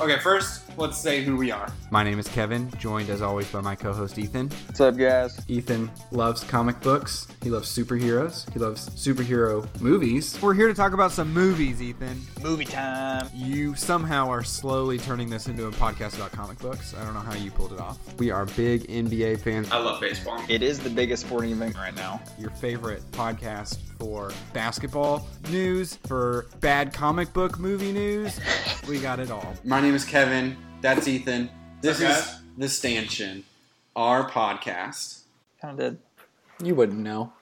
Okay, first, let's say who we are. My name is Kevin, joined as always by my co host Ethan. What's up, guys? Ethan loves comic books, he loves superheroes, he loves superhero movies. We're here to talk about some movies, Ethan. Movie time. You somehow are slowly turning this into a podcast about comic books. I don't know how you pulled it off. We are big NBA fans. I love baseball. It is the biggest sporting event right now. Your favorite podcast for basketball news, for bad comic book movie news. We got it all. My name is Kevin. That's Ethan. This What's up, is? The Stanchion, our podcast. Kind of did. You wouldn't know.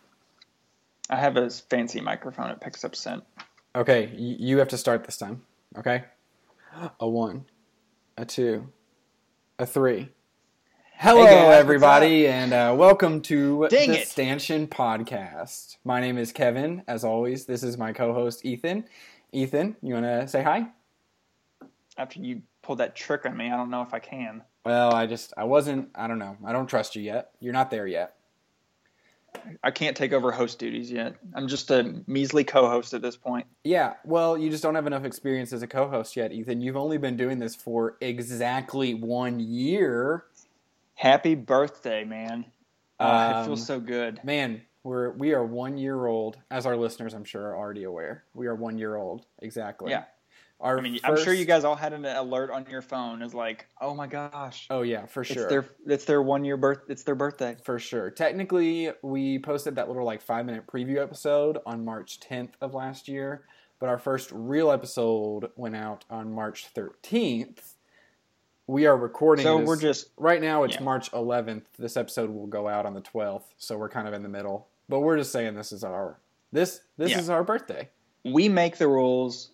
I have a fancy microphone. It picks up scent. Okay, you have to start this time. Okay? A one, a two, a three. Hello, Hey, guys, everybody, and uh, welcome to Dang the it. Stanchion Podcast. My name is Kevin. As always, this is my co-host Ethan. Ethan, you want to say hi? After you pulled that trick on me, I don't know if I can. Well, I just I wasn't. I don't know. I don't trust you yet. You're not there yet. I can't take over host duties yet. I'm just a measly co-host at this point. Yeah, well, you just don't have enough experience as a co-host yet, Ethan. You've only been doing this for exactly one year. Happy birthday, man! Uh, it Um, feels so good. Man, we're we are one year old, as our listeners I'm sure are already aware. We are one year old exactly. Yeah. Our I mean, I'm sure you guys all had an alert on your phone. Is like, oh my gosh, Oh yeah, for it's sure, their it's their one year birth. It's their birthday. for sure. Technically, we posted that little like five minute preview episode on March 10th of last year, but our first real episode went out on March 13th. We are recording. So this- we're just right now. It's yeah. March 11th. This episode will go out on the 12th, so we're kind of in the middle. But we're just saying this is our this this Yeah. is our birthday. we make the rules,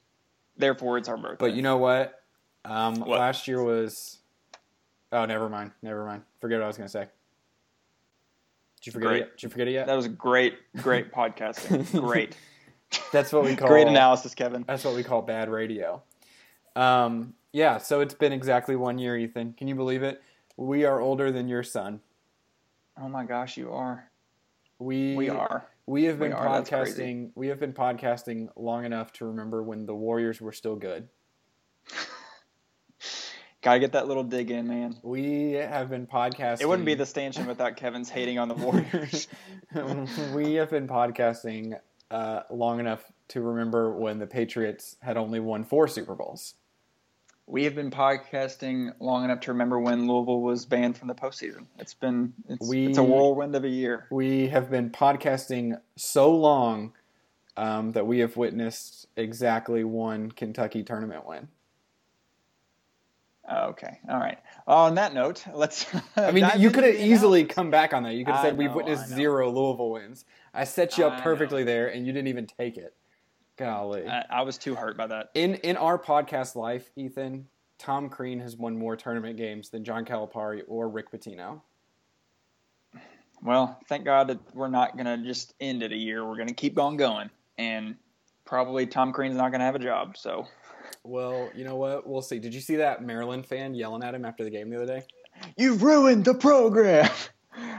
therefore it's our birthday. But you know what? Um, What? Last year was. Oh, never mind. Never mind. Forget what I was going to say. Did you forget Great. it yet? Did you forget it yet? that was great, great podcasting. Great, That's what we call great analysis, Kevin. That's what we call bad radio. Um, yeah. So it's been exactly one year, Ethan. Can you believe it? We are older than your son. Oh my gosh, you are. We We are. We have We been are, podcasting. We have been podcasting long enough to remember when the Warriors were still good. Gotta get that little dig in, man. We have been podcasting. It wouldn't be the stanchion without Kevin's hating on the Warriors. we have been podcasting uh, long enough to remember when the Patriots had only won four Super Bowls. We have been podcasting long enough to remember when Louisville was banned from the postseason. It's been it's, We- it's a whirlwind of a year. We have been podcasting so long um, that we have witnessed exactly one Kentucky tournament win. Oh, okay, all right. on that note, let's. I mean, you could have easily analysis. come back on that. You could have I said we've witnessed zero Louisville wins. I set you I up know. perfectly there, and you didn't even take it. Golly. I, I was too hurt by that. in in our podcast life, Ethan, Tom Crean has won more tournament games than John Calipari or Rick Pitino. Well, thank God that we're not gonna just end it a year. We're gonna keep on going, and probably Tom Crean's not gonna have a job. So Well, you know what? We'll see. Did you see that Maryland fan yelling at him after the game the other day? you've ruined the program.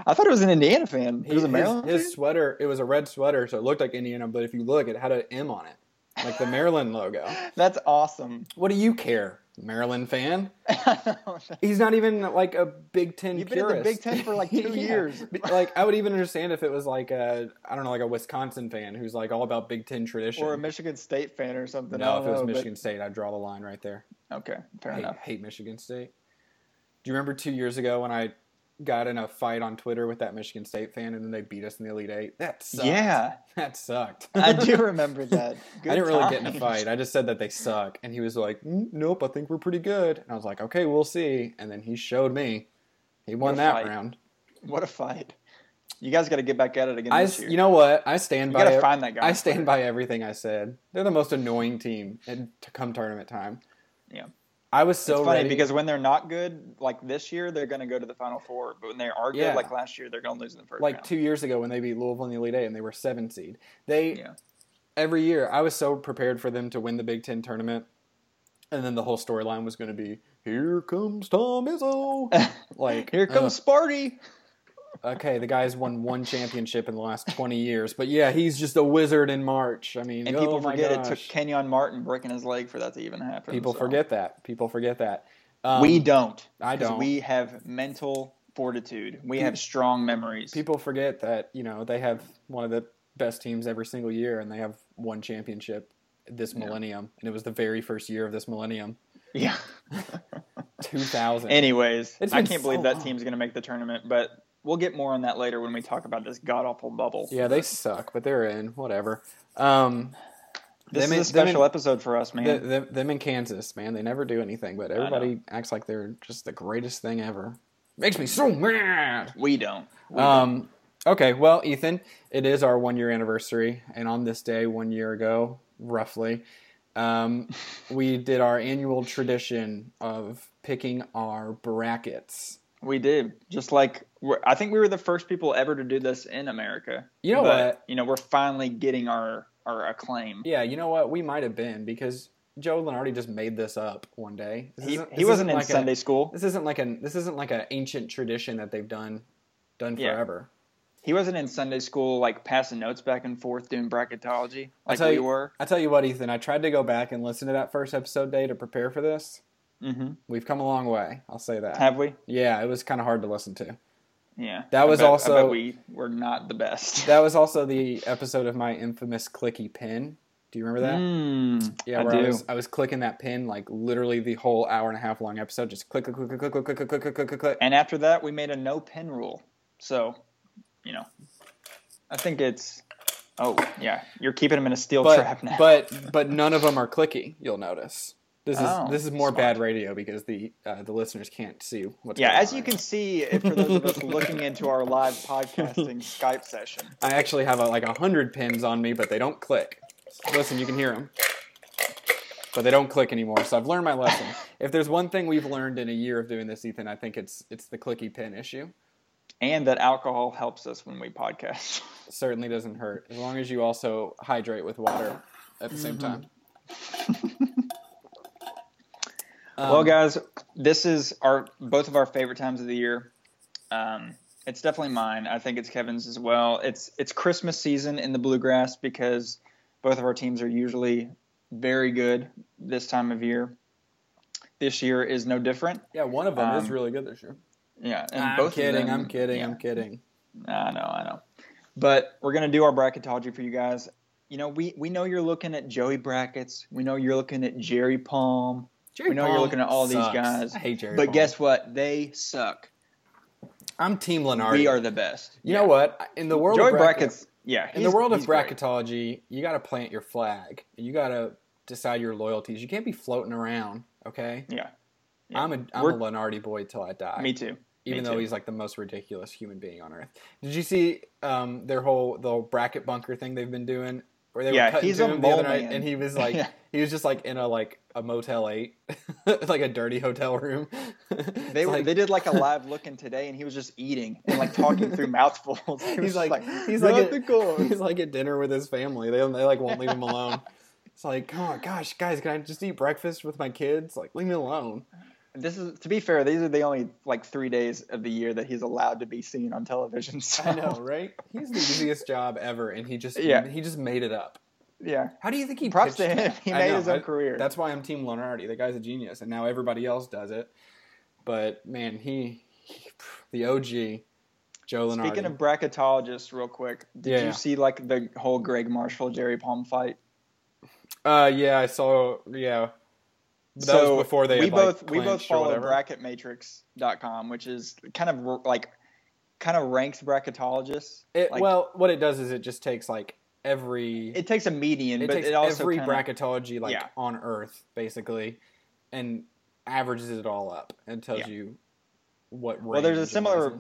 I thought it was an Indiana fan. It was a His- Maryland. His, fan? sweater, it was a red sweater, so it looked like Indiana, but if you look, it had an M on it, like the Maryland logo. That's awesome. What do you care, Maryland fan? He's not even like a Big Ten You've been in the. Big Ten for, like, two years. Like I would even understand if it was like a I don't know like a Wisconsin fan who's like all about Big Ten tradition. or a Michigan State fan or something. No, if it was know, but- Michigan State, I'd draw the line right there. Okay, fair hate, enough. hate Michigan State. Do you remember two years ago when I got in a fight on Twitter with that Michigan State fan and then they beat us in the Elite Eight? That sucked. Yeah, that sucked. I do remember that. Good I didn't really get in a fight. I just said that they suck, and he was like, "Mm, "Nope, I think we're pretty good." And I was like, "Okay, we'll see." And then he showed me. He won that fight. round. What a fight! You guys got to get back at it again I, this year. you know what? I stand You by. gotta ev- find that guy I stand by everything I said. They're the most annoying team to come tournament time. Yeah. I was so it's funny ready because when they're not good, like this year, they're going to go to the Final Four. But when they are good, Yeah. like last year, they're going to lose in the first like round. two years ago when they beat Louisville in the Elite Eight and they were seven seed. They Yeah. every year I was so prepared for them to win the Big Ten tournament, and then the whole storyline was going to be here comes Tom Izzo. Like Here comes uh, Sparty. Okay, the guy's won one championship in the last 20 years, but yeah, he's just a wizard in March. I mean, And oh people forget it took Kenyon Martin breaking his leg for that to even happen. People so. forget that. People forget that. Um, we don't. I don't. We have mental fortitude. We have strong memories. People forget that you know they have one of the best teams every single year, and they have one championship this Yeah. millennium, and it was the very first year of this millennium, yeah. 2000. Anyways, I can't so believe that long. team's going to make the tournament, but we'll get more on that later when we talk about this god awful bubble. yeah, they suck, but they're in. Whatever. Um, This them in- is a them in- special episode for us, man. th- them, them in Kansas, man, they never do anything, but everybody acts like they're just the greatest thing ever. Makes me so mad. we don't. We don't. Um, okay, well, Ethan, it is our one year anniversary, and on this day, one year ago, roughly, um, we did our annual tradition of picking our brackets. We did. Just like I think we were the first people ever to do this in America. You know But, what? You know, we're finally getting our our acclaim. Yeah, you know what? We might have been because Joe Lunardi just made this up one day. He, he wasn't in like a- Sunday school. This isn't like an this isn't like an ancient tradition that they've done done Yeah. forever. He wasn't in Sunday school, like passing notes back and forth doing bracketology like tell we you- were. I tell you what, Ethan, I tried to go back and listen to that first episode day to prepare for this. hmm We've come a long way. I'll say that. Have we? Yeah, it was kind of hard to listen to. Yeah. That I was bet- I also- we were not the best. That was also the episode of my infamous clicky pin. Do you remember that? Mm, Yeah, I where I, do. was I was clicking that pin like literally the whole hour and a half long episode, just click, click, click, click, click, click, click, click, click, click, click, click. And after that, we made a no pin rule. So, you know, I think it's. Oh yeah, you're keeping them in a steel trap now. but but none of them are clicky. You'll notice. This is Oh, this is more smart. bad radio because the uh, the listeners can't see what's going on. yeah, as on you can see, for those of us looking into our live podcasting Skype session, I actually have a, like a hundred pins on me, but they don't click. Listen, you can hear them, but they don't click anymore. So I've learned my lesson. if there's one thing we've learned in a year of doing this, Ethan, I think it's it's the clicky pin issue. and that alcohol helps us when we podcast. certainly doesn't hurt as long as you also hydrate with water at the same time. Um, well, guys, this is our both of our favorite times of the year. Um, it's definitely mine. I think it's Kevin's as well. It's it's Christmas season in the bluegrass because both of our teams are usually very good this time of year. This year is no different. yeah, one of them is um, really good this year. Yeah, and I'm both kidding. Of them, I'm kidding. yeah. I'm kidding. I know, I know. But we're gonna do our bracketology for you guys. You know, we we know you're looking at Joey brackets. We know you're looking at Jerry Palm. Jerry We know you're looking at all these guys, I hate Jerry. But Palm. guess what? They suck. I'm Team Lunardi. We are the best. You know what? In the world Joey of bracket, brackets. Yeah, in the world of he's great. bracketology, you got to plant your flag. You got to decide your loyalties. You can't be floating around. Okay. Yeah, Yeah. I'm a I'm We're- a Lunardi boy till I die. me too. even Me though too. he's like the most ridiculous human being on earth. Did you see um, their whole the whole bracket bunker thing they've been doing? Where they Yeah, were cutting he's a him the other mole night, man. and he was like, Yeah. he was just like in a like a Motel Eight, like a dirty hotel room. They were, like- they did like a live looking today, and he was just eating and like talking through mouthfuls. He was He's just like, he's "Not like the at, goal." he's like at dinner with his family. They they like won't leave him alone. It's like, come on, gosh, guys, can I just eat breakfast with my kids? Like, leave me alone. This is to be fair. These are the only like three days of the year that he's allowed to be seen on television. So. I know, right? He's the easiest job ever, and he just Yeah. he just made it up. Yeah, How do you think he Props to him. He made his own I- career. That's why I'm Team Lunardi. The guy's a genius, and now everybody else does it. But man, he, he the OG Joe Lunardi. Speaking of bracketologists, real quick, did Yeah. you see like the whole Gregg Marshall Jerry Palm fight? uh, yeah, I saw. Yeah, that so was before they we had, like, both we both clinched or follow whatever. bracketmatrix.com, which is kind of like kind of ranks bracketologists. It, like, well, what it does is it just takes like every it takes a median, it but takes it also every kinda, bracketology like Yeah. on Earth basically, and averages it all up and tells Yeah. you what. Well, there's a similar.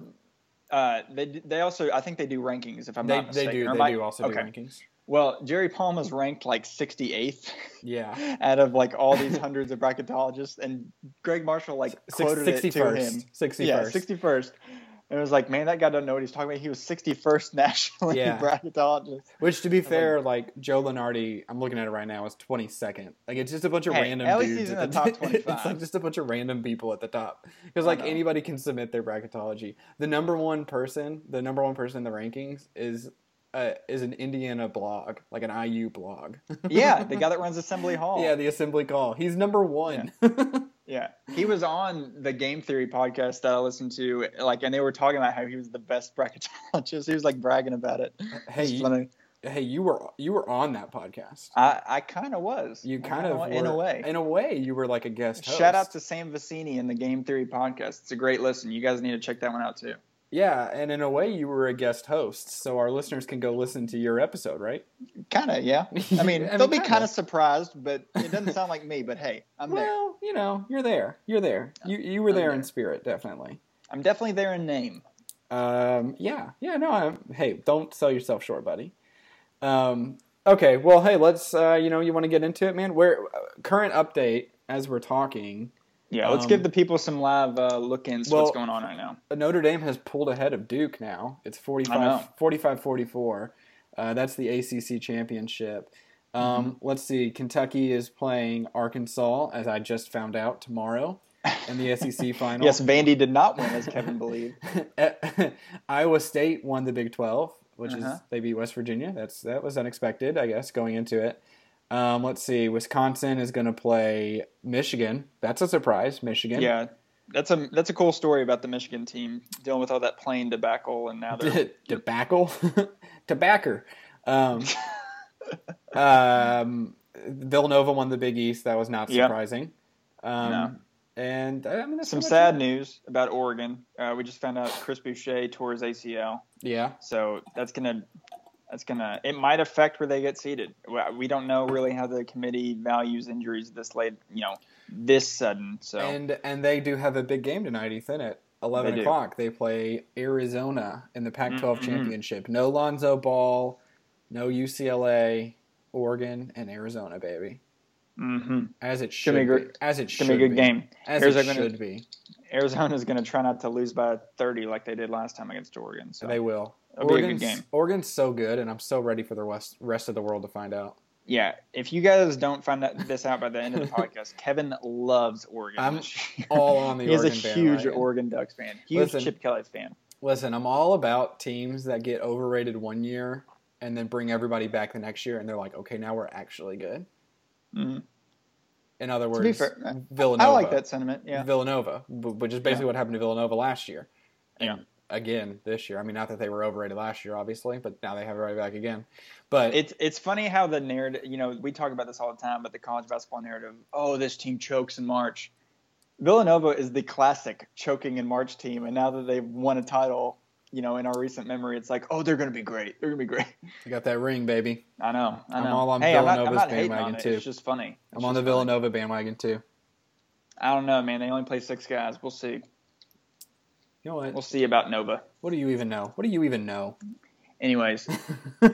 Uh, they they also I think they do rankings if I'm They, not they mistaken. do. They am I- do also okay. do rankings. Well, Jerry Palm is ranked like 68th Yeah. out of like all these hundreds of bracketologists, and Gregg Marshall like Six- quoted it to 61st. him. 61st. Yeah, 61st. And it was like, man, that guy doesn't know what he's talking about. He was 61st nationally Yeah. bracketologist. Which, to be fair, like Joe Lunardi, I'm looking at it right now, is 22nd. Like it's just a bunch of Hey, random at least dudes. he's in at the top it's like just a bunch of random people at the top because like anybody can submit their bracketology. The number one person, the number one person in the rankings is uh, is an Indiana blog, like an IU blog. Yeah, the guy that runs Assembly Hall. yeah, the Assembly Call. He's number one. Yeah, he was on the Game Theory podcast that I listened to, like, and they were talking about how he was the best bracketologist. He was like bragging about it. hey, you, hey, you were you were on that podcast. I, I kind of was. You kind kinda in a way. In a way, you were like a guest host. Shout out to Sam Vecenie in the Game Theory podcast. It's a great listen. You guys need to check that one out too. Yeah, and in a way, you were a guest host, so our listeners can go listen to your episode, right? Kind of, yeah. I mean, I mean, they'll be kinda. surprised, but it doesn't sound like me. But hey, I'm there. Well, you know, you're there. You're there. You you were there there. in spirit, definitely. I'm definitely there in name. Um, yeah, yeah. No, I'm, hey, don't sell yourself short, buddy. Um, okay, well, hey, let's. Uh, you know, you want to get into it, man. Where uh, current update as we're talking, Yeah, let's Um, give the people some live uh, look-ins. well- what's going on right now? Notre Dame has pulled ahead of Duke now. It's 45 45 44. Uh, that's the ACC championship. Um, Mm-hmm. Let's see. Kentucky is playing Arkansas, as I just found out tomorrow in the SEC final. Yes, Vandy did not win, as Kevin believed. Iowa State won the Big 12, which Uh-huh. is they beat West Virginia. That's that was unexpected, I guess, going into it. Um, let's see. Wisconsin is going to play Michigan. That's a surprise. Michigan. Yeah, that's a that's a cool story about the Michigan team dealing with all that plane debacle, and now they're Tobacco, tobacco. Um, um, Villanova won the Big East. That was not surprising. Um, No. And I mean, some sad news about Oregon. Uh, we just found out Chris Boucher tore his ACL, Yeah, so that's gonna that's gonna it might affect where they get seated. We- don't know really how the committee values injuries this late, you know, this sudden. So and and they do have a big game tonight, Ethan. At eleven They do. o'clock, they play Arizona in the Pac-12 Mhm. championship. No Lonzo Ball, no UCLA, Oregon, and Arizona, baby. hmm As it Gonna should be. As it should be a good be. game. As Arizona it gonna- should be. Arizona's gonna try not to lose by 30 like they did last time against Oregon. So They will. It'll be a good Oregon's, game. Oregon's so good, and I'm so ready for the rest rest of the world to find out. yeah, if you guys don't find that, this out by the end of the podcast, Kevin loves Oregon. I'm all on the He's a Oregon huge bandwagon. Oregon Ducks fan. Huge Listen. Chip Kelly fan. Listen, I'm all about teams that get overrated one year and then bring everybody back the next year, and they're like, okay, now we're actually good. Mhm. In other words, fair, I- Villanova. I like that sentiment. Yeah. Villanova, wh- which is basically Yeah. what happened to Villanova last year. And Yeah. Again this year. I mean, not that they were overrated last year, obviously, but now they have it right back again. But It's it's funny how the narrative, you know, we talk about this all the time, but the college basketball narrative, oh, this team chokes in March. Villanova is the classic choking in March team, and now that they've won a title, you know, in our recent memory, it's like, oh, they're going to be great. They're going to be great. you got that ring, baby. I know. I I'm all on hey, I'm not, I'm Villanova's not bandwagon, it. too. It's just funny. It's I'm on the just funny. Villanova bandwagon too. I don't know, man. They only play six guys. We'll see. You know what? We'll see about Nova. What do you even know? What do you even know? Anyways, all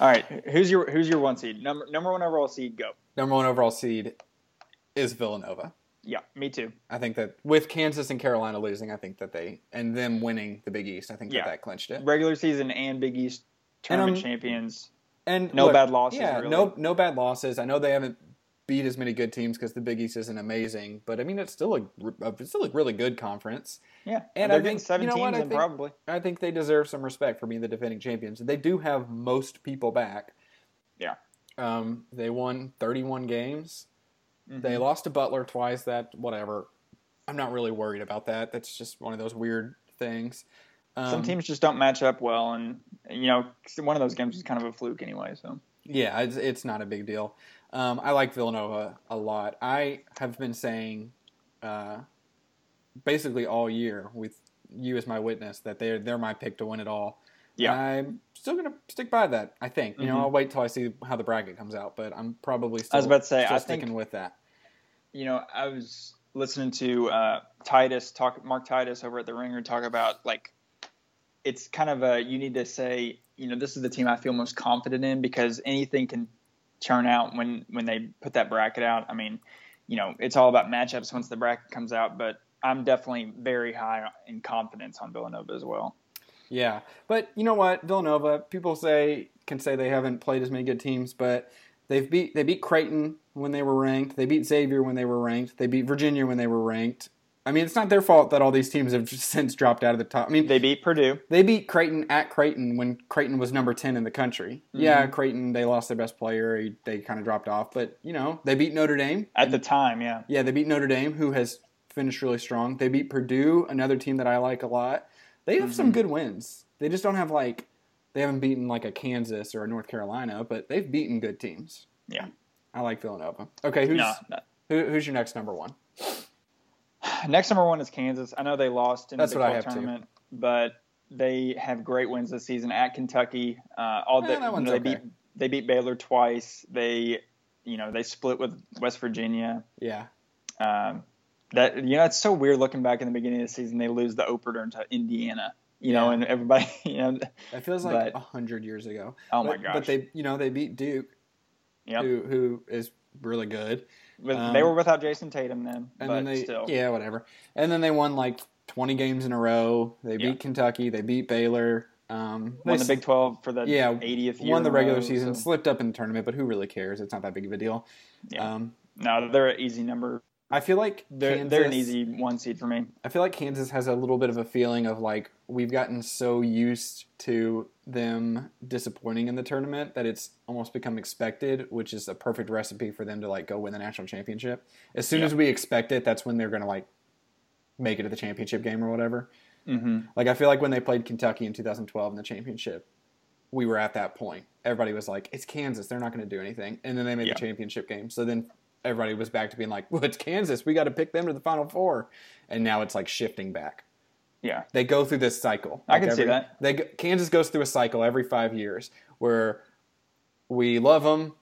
right. Who's your who's your one seed? Number number one overall seed. Go. Number one overall seed is Villanova. Yeah, me too. I think that with Kansas and Carolina losing, I think that they and them winning the Big East, I think Yeah. that that clinched it. Regular season and Big East tournament um, champions. And No look, bad losses. Yeah, really. no no bad losses. I know they haven't beat as many good teams because the Big East isn't amazing, but I mean it's still a, it's still a really good conference. Yeah, And they're I getting think- seven you know what, teams I think- probably. I think they deserve some respect for being the defending champions. They do have most people back. Yeah. Um, they won 31 games. Mhm. They lost to Butler twice. That whatever. I'm not really worried about that. That's just one of those weird things. Um, Some teams just don't match up well, and you know, one of those games is kind of a fluke anyway. So Yeah, it's, it's not a big deal. Um, I like Villanova a lot. I have been saying, uh, basically all year, with you as my witness, that they're they're my pick to win it all. Yeah. I'm still gonna stick by that. I think. You know, Mhm. I'll wait till I see how the bracket comes out, but I'm probably still. I was about to say, still I sticking think- with that. you know, I was listening to uh, Titus talk, Mark Titus over at the Ringer talk about like, it's kind of a you need to say, you know, this is the team I feel most confident in because anything can turn out when when they put that bracket out. I mean, you know, it's all about matchups once the bracket comes out, but I'm definitely very high in confidence on Villanova as well. Yeah, but you know what, Villanova. People say can say they haven't played as many good teams, but they've beat they beat Creighton when they were ranked. They beat Xavier when they were ranked. They beat Virginia when they were ranked. I mean, it's not their fault that all these teams have since dropped out of the top. I mean, They beat Purdue. they beat Creighton at Creighton when Creighton was number 10 in the country. Mm-hmm. Yeah, Creighton, they lost their best player. He, they kind of dropped off. But, you know, they beat Notre Dame. At the time, yeah. Yeah, they beat Notre Dame, who has finished really strong. They beat Purdue, another team that I like a lot. They have some mm-hmm. good wins. They just don't have, like, they haven't beaten, like, a Kansas or a North Carolina, but they've beaten good teams. Yeah. I like Villanova. Okay, who's, no. who, who's your next number one? Next number one is Kansas. I know they lost in That's the Big I 12 have, too. tournament, but they have great wins this season at Kentucky. Uh, all Eh, the, that you one's know, they okay. beat they beat Baylor twice. They you know they split with West Virginia. Yeah. Um, that you know it's so weird looking back in the beginning of the season they lose the opener to Indiana. You know, and everybody you know That feels like a hundred years ago. oh my but, gosh. But they, you know, they beat Duke, Yep. who who is really good. With, um, they were without Jayson Tatum then, And but then they, still. yeah, whatever. And then they won like twenty games in a row. They beat Yeah. Kentucky. They beat Baylor. Um, Won they the Big 12 for the Yeah, 80th year. won the regular row, season, so- slipped up in the tournament, but who really cares? It's not that big of a deal. Yeah. Um, No, they're an easy number. I feel like They're Kansas, they're an easy one seed for me. I feel like Kansas has a little bit of a feeling of like we've gotten so used to them disappointing in the tournament that it's almost become expected, which is a perfect recipe for them to like go win the national championship. As soon Yeah. as we expect it, that's when they're going to like make it to the championship game or whatever. Mm-hmm. Like I feel like when they played Kentucky in 2012 in the championship, we were at that point. Everybody was like, "It's Kansas; they're not going to do anything." And then they made Yeah. the championship game. So then everybody was back to being like, "Well, it's Kansas; we got to pick them to the Final Four. And now it's like shifting back. Yeah. They go through this cycle. I Like can see that. They Kansas goes through a cycle every five years where we love them,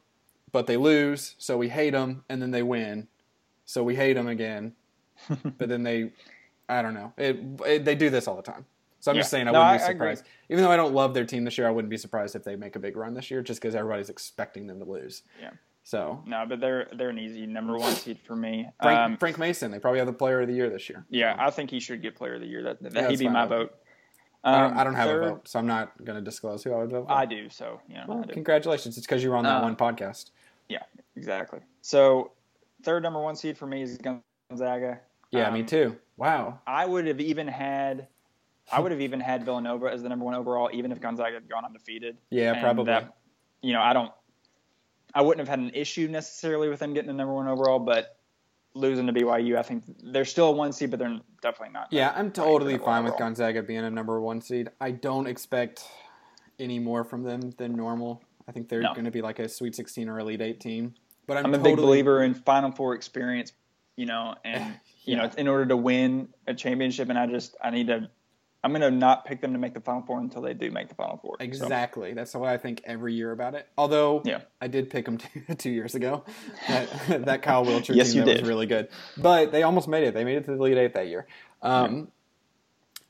but they lose, so we hate them, and then they win, so we hate them again, but then they, I don't know, it, it, they do this all the time. So I'm just saying I No, wouldn't be I- surprised, even though I don't love their team this year. I wouldn't be surprised if they make a big run this year, just because everybody's expecting them to lose. Yeah. So No, but they're they're an easy number one seed for me. Frank, um, Frank Mason, they probably have the Player of the Year this year. yeah, I think he should get Player of the Year. That, that Yeah, he'd be my vote. I, don't, Um, I don't have third- a vote, so I'm not going to disclose who I would vote for. I do. So you know, Well, congratulations! It's because you were on that Uh, one podcast. Yeah, exactly. So third number one seed for me is Gonzaga. Yeah, Um, me too. Wow. I would have even had. I would have even had Villanova as the number one overall, even if Gonzaga had gone undefeated. Yeah, And probably. that- you know, I don't. I wouldn't have had an issue necessarily with them getting the number one overall, but losing to BYU, I think they're still a one seed, but they're definitely not. Yeah, I'm totally fine with. Gonzaga being a number one seed. I don't expect any more from them than normal. I think they're No. going to be like a Sweet 16 or Elite Eight team. But I'm, I'm a totally, big believer in Final Four experience, you know, and you Yeah. know, in order to win a championship, and I just I need to. I'm gonna not pick them to make the Final Four until they do make the Final Four. So, Exactly. That's what I think every year about it. Although Yeah. I did pick them two, two years ago. That, that Kyle Wiltjer Yes, team that did. was really good. But they almost made it. They made it to the Elite Eight that year. Um,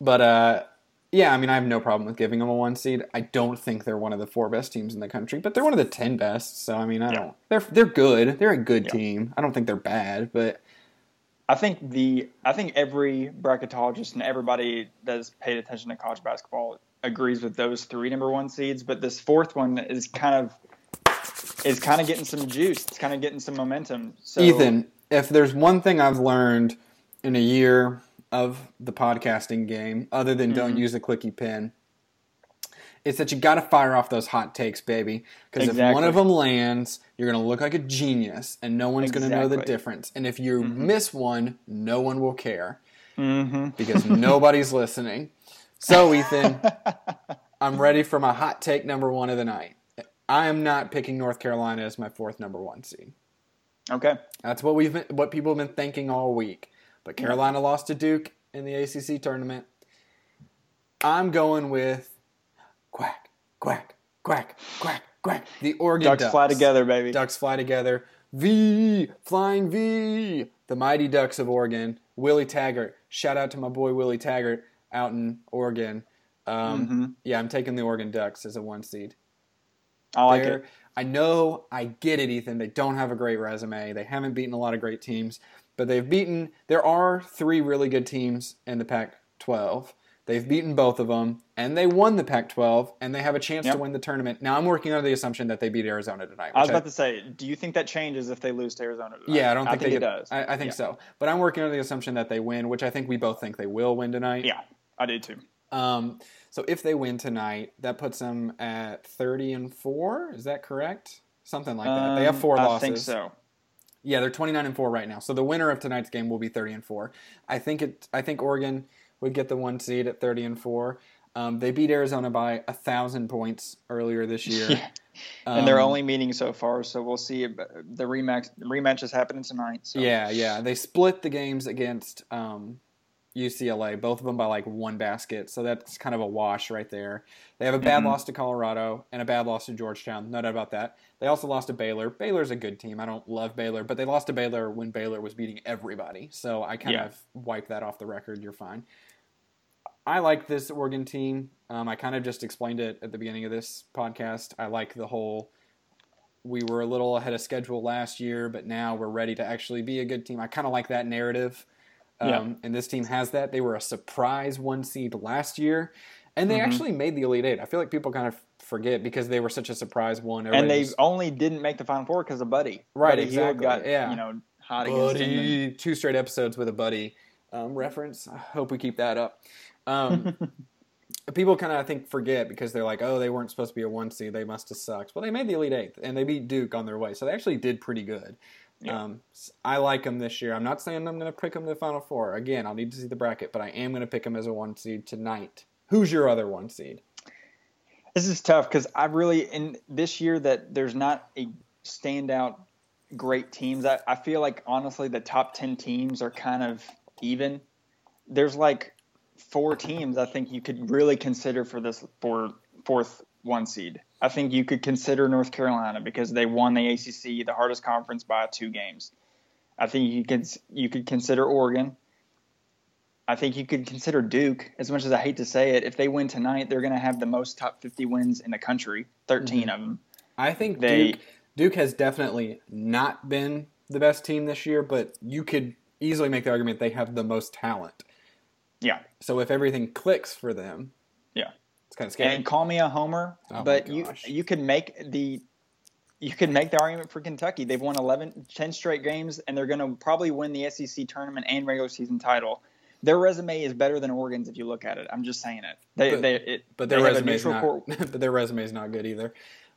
But uh, yeah, I mean, I have no problem with giving them a one seed. I don't think they're one of the four best teams in the country, but they're one of the ten best. So I mean, I Yeah. don't. They're they're good. They're a good Yeah. team. I don't think they're bad, but I think the I think every bracketologist and everybody that's paid attention to college basketball agrees with those three number one seeds, but this fourth one is kind of is kind of getting some juice. It's kind of getting some momentum. So Ethan, if there's one thing I've learned in a year of the podcasting game, other than Mm-hmm. don't use a clicky pen, it's that you got to fire off those hot takes, baby. Because if one of them lands, you're going to look like a genius, and no one's going to know the difference. And if you miss one, no one will care hmm because nobody's listening. So, Ethan, I'm ready for my hot take number one of the night. I am not picking North Carolina as my fourth number one seed. okay, That's what we've been, what people have been thinking all week. But Carolina lost to Duke in the ACC tournament. I'm going with quack, quack, quack, quack, quack. The Oregon ducks, Ducks, fly together, baby. Ducks fly together. V, flying V. The mighty Ducks of Oregon. Willie Taggart. Shout out to my boy Willie Taggart out in Oregon. Um, Mhm. Yeah, I'm taking the Oregon Ducks as a one seed. I like They're- it. I know, I get it, Ethan. They don't have a great resume. They haven't beaten a lot of great teams. but they've beaten. There are three really good teams in the Pac-12. They've beaten both of them, and they won the Pac-12, and they have a chance Yep. to win the tournament. Now, I'm working under the assumption that they beat Arizona tonight. I was about to say, do you think that changes if they lose to Arizona? Tonight? yeah, I don't think, they it get- does. I, I think Yeah. so, but I'm working under the assumption that they win, which I think we both think they will win tonight. Yeah, I do too. Um, so if they win tonight, that puts them at 30 and four. Is that correct? Something like that. They have Um, four I losses. think so. Yeah, they're 29 and 4 right now. So the winner of tonight's game will be 30 and 4. I think it I think Oregon would get the one seed at 30 and 4. Um, they beat Arizona by a thousand points earlier this year. Yeah. and they're Um, only meeting so far, so we'll see. The rematch the rematch is happening tonight. So. Yeah, yeah. They split the games against um, UCLA, both of them by like one basket. So that's kind of a wash right there. They have a bad Mhm. loss to Colorado and a bad loss to Georgetown. No doubt about that. They also lost to Baylor. Baylor's a good team. I don't love Baylor, but they lost to Baylor when Baylor was beating everybody. So I kind Yeah. of wiped that off the record. You're fine. I like this Oregon team. Um, I kind of just explained it at the beginning of this podcast. I like the whole we were a little ahead of schedule last year, but now we're ready to actually be a good team. I kind of like that narrative. Um, Yeah. And this team has that. They were a surprise one seed last year, and they Mhm. actually made the Elite Eight. I feel like people kind of forget because they were such a surprise one. and they was, only didn't make the final four because of Buddy. Right, Buddy exactly, got yeah. you know hot against him. and- buddy, two straight episodes with a buddy um, reference. I hope we keep that up. Um, people kind of I think forget because they're like, oh, they weren't supposed to be a one seed. They must have sucked. Well, they made the Elite Eight and they beat Duke on their way, so they actually did pretty good. Yeah. Um, I like them this year. I'm not saying I'm going to pick them to the Final Four. Again, I'll need to see the bracket, but I am going to pick them as a one seed tonight. Who's your other one seed? This is tough because I really in this year that there's not a standout great teams. I, I feel like honestly the top ten teams are kind of even. There's like four teams I think you could really consider for this for fourth one seed. I think you could consider North Carolina because they won the ACC, the hardest conference by two games. I think you could you could consider Oregon. I think you could consider Duke. As much as I hate to say it, if they win tonight, they're going to have the most top 50 wins in the country, 13 mm-hmm. of them. I think They- Duke, Duke has definitely not been the best team this year, but you could easily make the argument they have the most talent. Yeah. So if everything clicks for them, Yeah. It's kind of scary. And call me a homer, Oh but you you could make the you could make the argument for Kentucky. They've won 11 10 straight games and they're going to probably win the SEC tournament and regular season title. Their resume is better than Oregon's if you look at it. I'm just saying it. They, But- they, it but their resume is not. court- but their resume is not good either.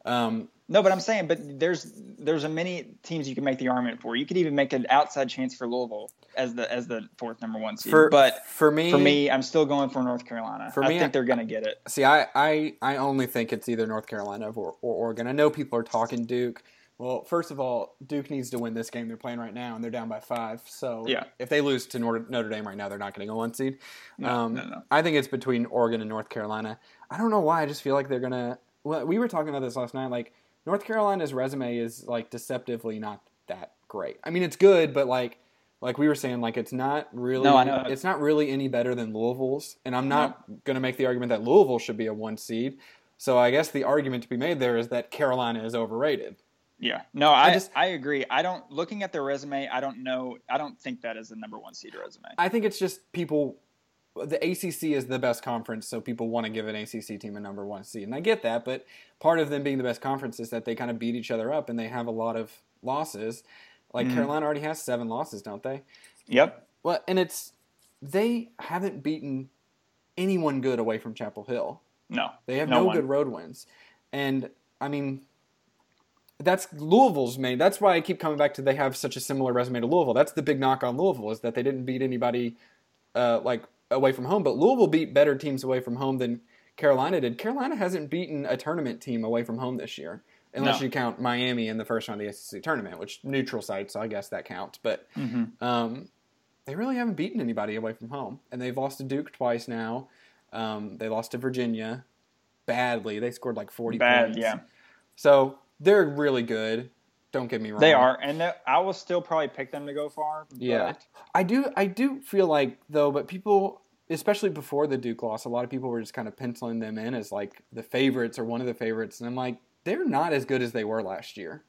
Um, No, but I'm saying, but there's there's a many teams you can make the argument for. You could even make an outside chance for Louisville as the as the fourth number one seed. for but for me, for me, I'm still going for North Carolina. For I me, think I- they're going to get it. See, I, I, I only think it's either North Carolina or, or Oregon. I know people are talking Duke. Well, first of all, Duke needs to win this game they're playing right now, and they're down by five. So Yeah. if they lose to Notre, Notre Dame right now, they're not getting a one seed. No, um, no, no. I think it's between Oregon and North Carolina. I don't know why. I just feel like they're gonna. Well, we were talking about this last night. Like North Carolina's resume is like deceptively not that great. I mean, it's good, but like. Like we were saying, like it's not really, No, I know. it's not really any better than Louisville's, and I'm not uh-huh. going to make the argument that Louisville should be a one seed. So I guess the argument to be made there is that Carolina is overrated. Yeah, no, I, just- I agree. I don't looking at their resume. I don't know. I don't think that is the number one seed resume. I think it's just people. The ACC is the best conference, so people want to give an ACC team a number one seed, and I get that. But part of them being the best conference is that they kind of beat each other up, and they have a lot of losses. Like Mhm. Carolina already has seven losses, don't they? Yep. Well, and it's they haven't beaten anyone good away from Chapel Hill. No. They have No no, good road wins, and I mean, that's Louisville's main. That's why I keep coming back to they have such a similar resume to Louisville. That's the big knock on Louisville is that they didn't beat anybody uh, like away from home, but Louisville beat better teams away from home than Carolina did. Carolina hasn't beaten a tournament team away from home this year, unless No. you count Miami in the first round of the SEC tournament, which neutral site, so I guess that counts. But Mm-hmm. um, they really haven't beaten anybody away from home, and they've lost to Duke twice now. Um, they lost to Virginia badly. They scored like forty Bad. points. Yeah. So they're really good. Don't get me wrong. They are, and I will still probably pick them to go far. Yeah. I do. I do feel like though, but people, especially before the Duke loss, a lot of people were just kind of penciling them in as like the favorites or one of the favorites, and I'm like, they're not as good as they were last year.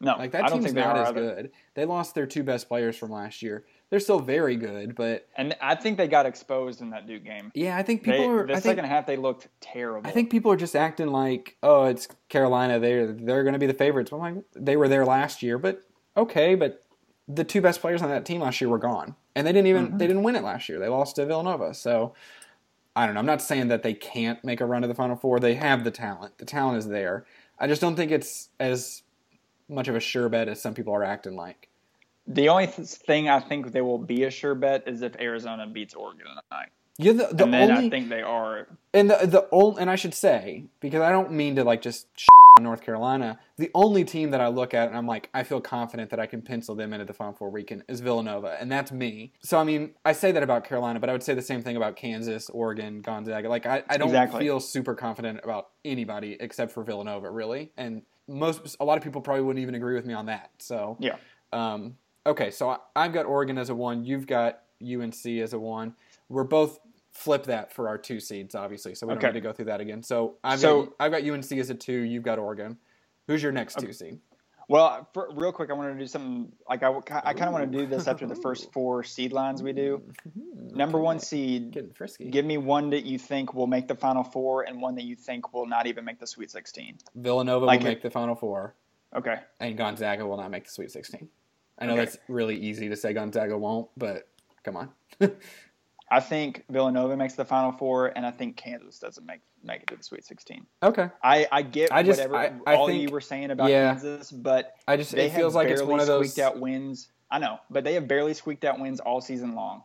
No, Like that I don't team's think not as either. good. They lost their two best players from last year. They're still very good, but And I think they got exposed in that Duke game. yeah, I think They, people are. the I think, second half, they looked terrible. I think people are just acting like, oh, it's Carolina. They're they're going to be the favorites. I'm like, they were there last year, but okay, but the two best players on that team last year were gone, and they didn't even Mhm. they didn't win it last year. They lost to Villanova. So I don't know. I'm not saying that they can't make a run to the Final Four. They have the talent. The talent is there. I just don't think it's as much of a sure bet as some people are acting like. the only th- thing I think they will be a sure bet is if Arizona beats Oregon tonight. You're the, the and then only I think they are. And the the only, and I should say because I don't mean to like just North Carolina. The only team that I look at and I'm like I feel confident that I can pencil them into the Final Four weekend is Villanova, and that's me. So I mean I say that about Carolina, but I would say the same thing about Kansas, Oregon, Gonzaga. Like I, I don't Exactly. feel super confident about anybody except for Villanova, really. And most a lot of people probably wouldn't even agree with me on that. So Yeah. um, okay, so I, I've got Oregon as a one. You've got UNC as a one. We're both flip that for our two seeds, obviously. So we Okay. don't need to go through that again. So I've So- got I've got UNC as a two. You've got Oregon. Who's your next two seed? Well, for, real quick, I want to do something like I, I kind of want to do this after the first four seed lines we do. Mm-hmm. Number one seed, Getting frisky. give me one that you think will make the Final Four and one that you think will not even make the Sweet 16. Villanova like will it- make the Final Four, Okay. and Gonzaga will not make the Sweet Sixteen. I know Okay. that's really easy to say Gonzaga won't, but come on. I think Villanova makes the Final Four, and I think Kansas doesn't make make it to the Sweet 16. okay. I, I get I just- whatever I- I all think- you were saying about yeah. Kansas, but I just they it feels like it's one of those. squeaked out wins. I know, but they have barely squeaked out wins all season long,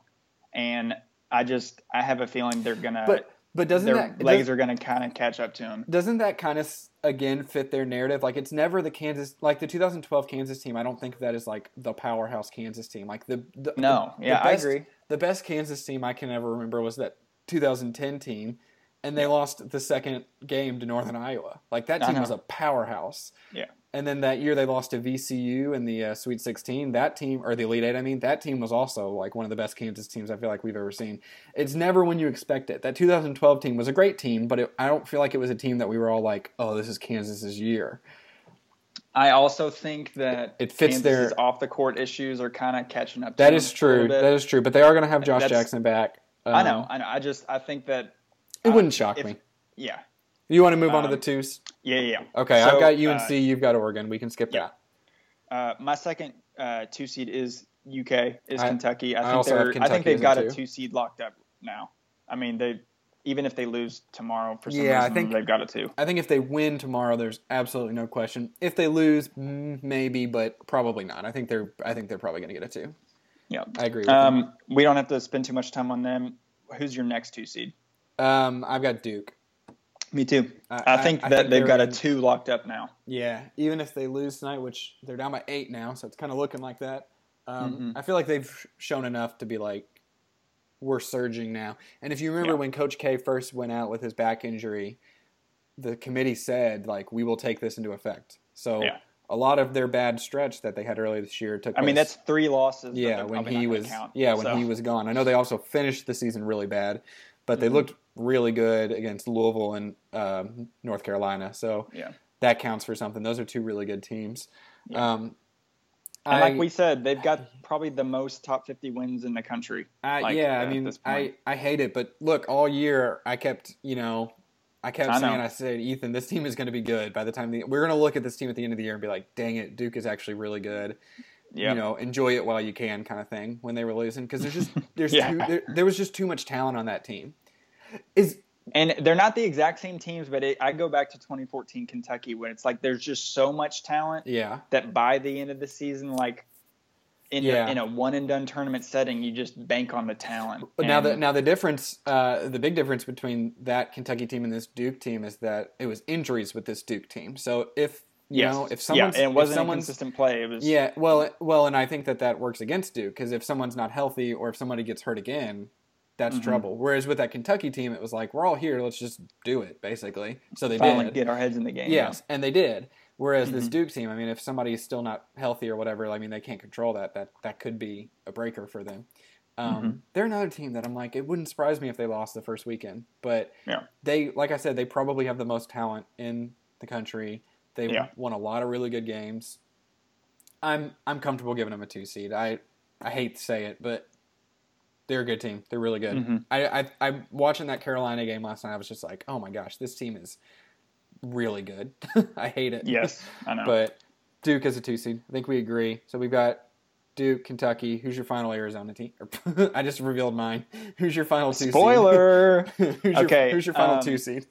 and I just I have a feeling they're gonna But but doesn't their that legs are gonna kind of catch up to them. doesn't that kind of again fit their narrative? Like it's never the Kansas, like the 2012 Kansas team. I don't think of that as like the powerhouse Kansas team. Like the, the No, the yeah, best- I agree. The best Kansas team I can ever remember was that 2010 team, and they lost the second game to Northern Iowa. Like that team was a powerhouse. Yeah. And then that year they lost to VCU in the uh, Sweet 16. That team, or the Elite Eight, I mean, that team was also like one of the best Kansas teams I feel like we've ever seen. It's never when you expect it. That 2012 team was a great team, but it, I don't feel like it was a team that we were all like, oh, this is Kansas's year. I also think that It fits Kansas's their- off the court issues are kind of catching up. to That is true. That is true. But they are going to have Josh That's- Jackson back. I Um, know, I know. I just I think that It uh, wouldn't shock if- me. Yeah, You want to move on to um, the twos? yeah, yeah. yeah. Okay, So, I've got UNC. uh, you've got Oregon. We can skip yeah. that. Uh, my second uh, two seed is UK is I- Kentucky. I I think also have they're. I think they've as a got a two. two seed locked up now. I mean they even if they lose tomorrow for some Yeah, I reason think- they've got a two. I think if they win tomorrow, there's absolutely no question. If they lose, mm, maybe, but probably not. I think they're. I think they're probably going to get a two. Yeah. I agree. With you. Um, we don't have to spend too much time on them. Who's your next two seed? Um, I've got Duke. Me too. I, I think I that they've they're got a two locked up now. Yeah, even if they lose tonight, which they're down by eight now, so it's kind of looking like that. Um, Mhm. I feel like they've shown enough to be like, we're surging now. And if you remember Yeah. when Coach K first went out with his back injury, the committee said like, we will take this into effect. So Yeah. a lot of their bad stretch that they had earlier this year took. I mean place- that's three losses. yeah when he was count. yeah when he was gone. I know they also finished the season really bad, but they Mhm. looked really good against Louisville and um, North Carolina. So Yeah. that counts for something. Those are two really good teams. Yeah. Um, And I, like we said, they've got probably the most top fifty wins in the country. I, like, yeah, uh, I mean, I. I hate it, but look, all year I kept, you know, I kept I know. saying, I said, Ethan, this team is going to be good. By the time the, we're going to look at this team at the end of the year and be like, dang it, Duke is actually really good. Yeah. You know, enjoy it while you can, kind of thing. When they were losing, because there's just there's Yeah. too, there, there was just too much talent on that team. Is And they're not the exact same teams, but it, I go back to 2014 Kentucky when it's like there's just so much talent yeah, that by the end of the season, like in, Yeah. a, in a one and done tournament setting, you just bank on the talent. But now the now the difference, uh, the big difference between that Kentucky team and this Duke team is that it was injuries with this Duke team. So if you yes. know if yeah, and it wasn't someone's inconsistent play. It was yeah, well, well, and I think that that works against Duke because if someone's not healthy or if somebody gets hurt again, that's Mhm. trouble. Whereas with that Kentucky team, it was like we're all here, let's just do it, basically. So they finally did. get our heads in the game. Yes, and they did. Whereas this Mhm. Duke team, I mean, if somebody's still not healthy or whatever, I mean, they can't control that. That that could be a breaker for them. Um, Mhm. They're another team that I'm like, it wouldn't surprise me if they lost the first weekend. But Yeah. they, like I said, they probably have the most talent in the country. They Yeah. won a lot of really good games. I'm I'm comfortable giving them a two seed. I I hate to say it, but they're a good team. They're really good. Mhm. I, I I'm watching that Carolina game last night. I was just like, oh my gosh, this team is really good. I hate it. Yes, I know. But Duke is a two seed. I think we agree. So we've got Duke, Kentucky. Who's your final Arizona team? I just revealed mine. Who's your final two Spoiler. seed? who's your, Okay, Who's your final um, two seed?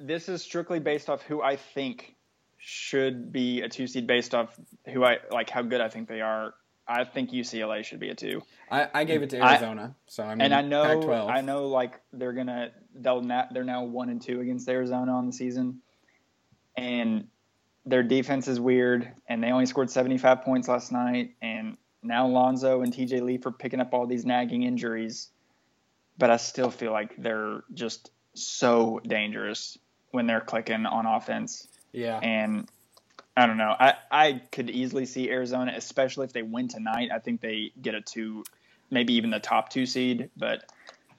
this is strictly based off who I think should be a two seed based off who I like how good I think they are. I think UCLA should be a two. I, I gave it to I- Arizona. so I mean, and I know Pac-12. I know like they're gonna they'll na- they're now one and two against Arizona on the season, and their defense is weird, and they only scored seventy five points last night, and now Lonzo and TJ Leaf are picking up all these nagging injuries, but I still feel like they're just so dangerous when they're clicking on offense, Yeah. and I don't know. I, I could easily see Arizona, especially if they win tonight. I think they get a two, maybe even the top two seed. But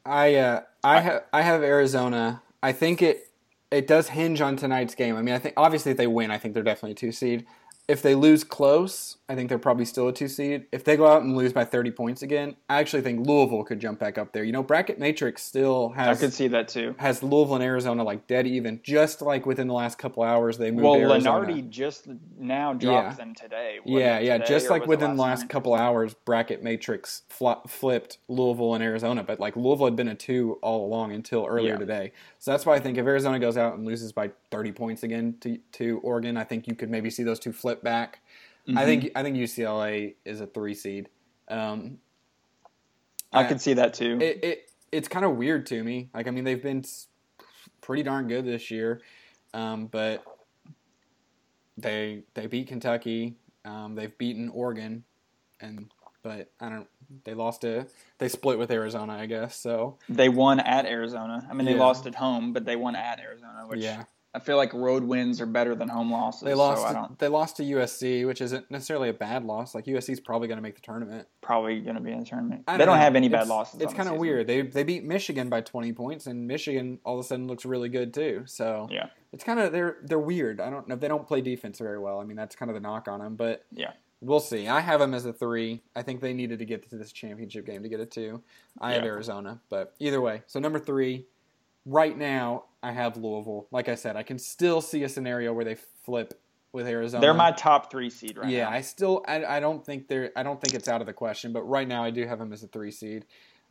I uh, I have I have Arizona. I think it it does hinge on tonight's game. I mean, I think obviously if they win, I think they're definitely a two seed. If they lose close, I think they're probably still a two seed. If they go out and lose by thirty points again, I actually think Louisville could jump back up there. You know, bracket matrix still has. I could see that too. has Louisville and Arizona like dead even. Just like within the last couple hours, they moved. Well, Arizona. Lunardi just now dropped Yeah. them today. Yeah, yeah. today, Just like within the last night? couple hours, bracket matrix fl- flipped Louisville and Arizona, but like Louisville had been a two all along until earlier Yeah. today. So that's why I think if Arizona goes out and loses by 30 points again to to Oregon, I think you could maybe see those two flip back. I Mhm. think I think UCLA is a three seed. Um, I could see that too. it, it it's kind of weird to me. Like I mean, they've been pretty darn good this year, um, but they they beat Kentucky. Um, they've beaten Oregon, and but I don't. They lost to they split with Arizona, I guess. So they won at Arizona. I mean, they Yeah. lost at home, but they won at Arizona, which yeah, I feel like road wins are better than home losses. they lost. So I to, don't they lost to USC, which isn't necessarily a bad loss. Like USC is probably going to make the tournament. probably going to be in the tournament. I They don't know. have any bad It's- losses. It's kind of weird. They they beat Michigan by 20 points, and Michigan all of a sudden looks really good too. So Yeah. it's kind of they're they're weird. I don't know. They don't play defense very well. I mean, that's kind of the knock on them. But Yeah. we'll see. I have them as a three. I think they needed to get to this championship game to get a two. I have Arizona, but either way. So number three, right now I have Louisville. Like I said, I can still see a scenario where they flip with Arizona. They're my top three seed right yeah, now. I still I, I don't think they're I don't think it's out of the question, but right now I do have them as a three seed.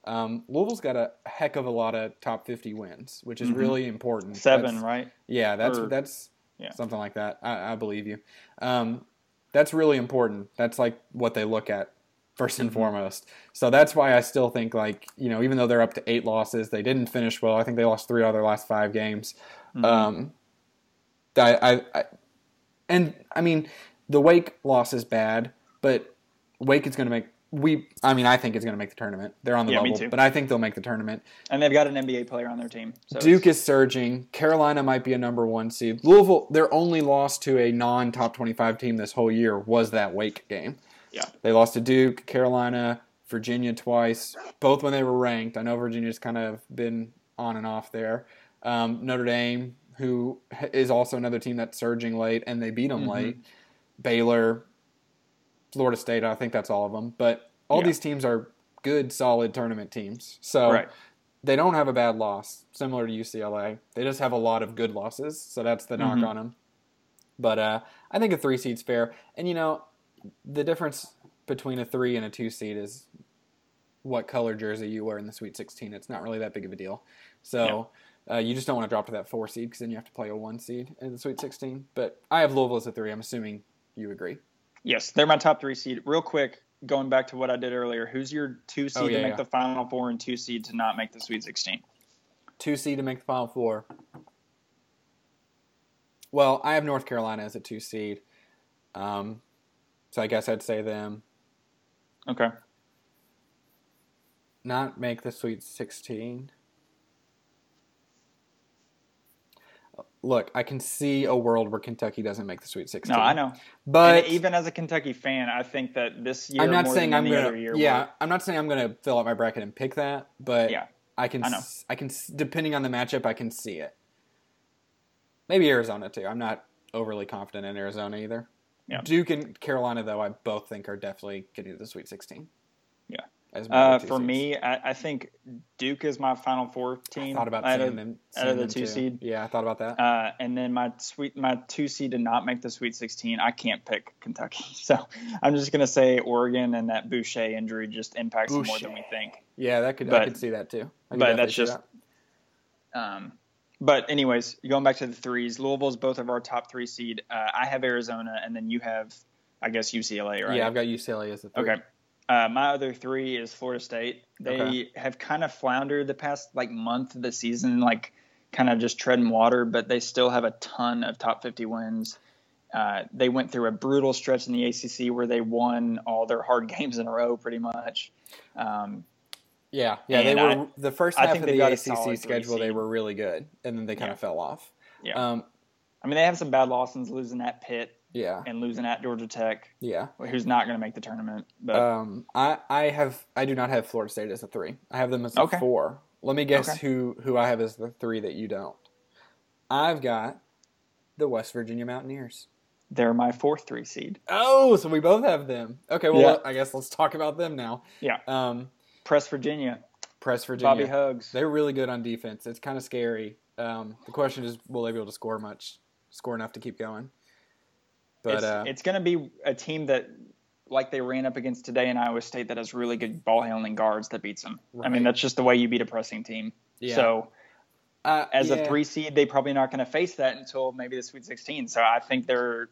Um, Louisville's got a heck of a lot of top fifty wins, which is Mhm. really important. Seven, That's- right? Yeah, that's Or- that's yeah. something like that. I, I believe you. Um, that's really important. That's like what they look at 1st and Mhm. foremost. So that's why I still think like you know even though they're up to eight losses, they didn't finish well. I think they lost three out of their last five games. Mhm. Um, I, I, I, and I mean, the Wake loss is bad, but Wake is going to make. We, I mean, I think it's going to make the tournament. They're on the Yeah, bubble, too. but I think they'll make the tournament. and they've got an NBA player on their team. So Duke is surging. Carolina might be a number one seed. Louisville, their only loss to a non-top twenty-five team this whole year was that Wake game. Yeah. they lost to Duke, Carolina, Virginia twice, both when they were ranked. I know Virginia's kind of been on and off there. Um, Notre Dame, who is also another team that's surging late, and they beat them Mhm. late. Baylor, Florida State, I think that's all of them. But all Yeah. these teams are good, solid tournament teams. So right. they don't have a bad loss, similar to UCLA. They just have a lot of good losses, so that's the knock Mhm. on them. But uh, I think a three seed's fair, and you know, the difference between a three and a two seed is what color jersey you wear in the Sweet 16. It's not really that big of a deal. So uh, you just don't want to drop to that four seed because then you have to play a one seed in the Sweet 16. But I have Louisville as a three. I'm assuming you agree. Yes, they're my top three seed. Real quick, going back to what I did earlier, who's your two seed Oh, yeah, to make yeah. the Final Four and two seed to not make the Sweet 16? Two seed to make the Final Four. Well, I have North Carolina as a two seed. Um, so I guess I'd say them Okay. not make the Sweet 16. Look, I can see a world where Kentucky doesn't make the Sweet 16. No, I know. But and even as a Kentucky fan, I think that this year I'm not saying I'm gonna. year, yeah, we're- I'm not saying I'm gonna fill out my bracket and pick that. But Yeah, I can. I know. I can. Depending on the matchup, I can see it. Maybe Arizona too. I'm not overly confident in Arizona either. Yeah. Duke and Carolina, though, I both think are definitely getting to the Sweet 16. Yeah. Uh, for seeds. me, I, I think Duke is my Final Four team. I thought about out of- them, out of the two too. seed. Yeah, I thought about that. Uh, and then my sweet my two seed did not make the Sweet 16. I can't pick Kentucky, so I'm just gonna say Oregon, and that Boucher injury just impacts more than we think. yeah, that could I but- could see that too. I but that's just- that. Um, but anyways, going back to the threes, Louisville's both of our top three seed. Uh, I have Arizona, and then you have, I guess UCLA, right? yeah. I've got UCLA as the three. Okay. Uh, my other three is Florida State. They Okay. have kind of floundered the past like month of the season, like kind of just treading water, but they still have a ton of top 50 wins. Uh, they went through a brutal stretch in the ACC where they won all their hard games in a row, pretty much. Um, Yeah, yeah. They were I- the first half of the ACC schedule. They were really good, and then they kind Yeah. of fell off. yeah. Um, I mean, they have some bad losses, losing at Pitt yeah, and losing at Georgia Tech, yeah. who's not going to make the tournament. But Um, I I have I do not have Florida State as a three. I have them as a Okay. four. Let me guess Okay. who who I have as the three that you don't. I've got the West Virginia Mountaineers. they're my fourth three seed. Oh, so we both have them. Okay, well, Yeah. I guess let's talk about them now. Yeah. Um, Press Virginia, Press Virginia. Bobby Hugs. They're really good on defense. It's kind of scary. Um, the question is, will they be able to score much, score enough to keep going? But it's, uh, it's going to be a team that, like they ran up against today in Iowa State, that has really good ball handling guards that beats them. I mean, that's just the way you beat a pressing team. yeah. So uh, as yeah. a three seed, they probably not going to face that until maybe the Sweet 16. So I think they're,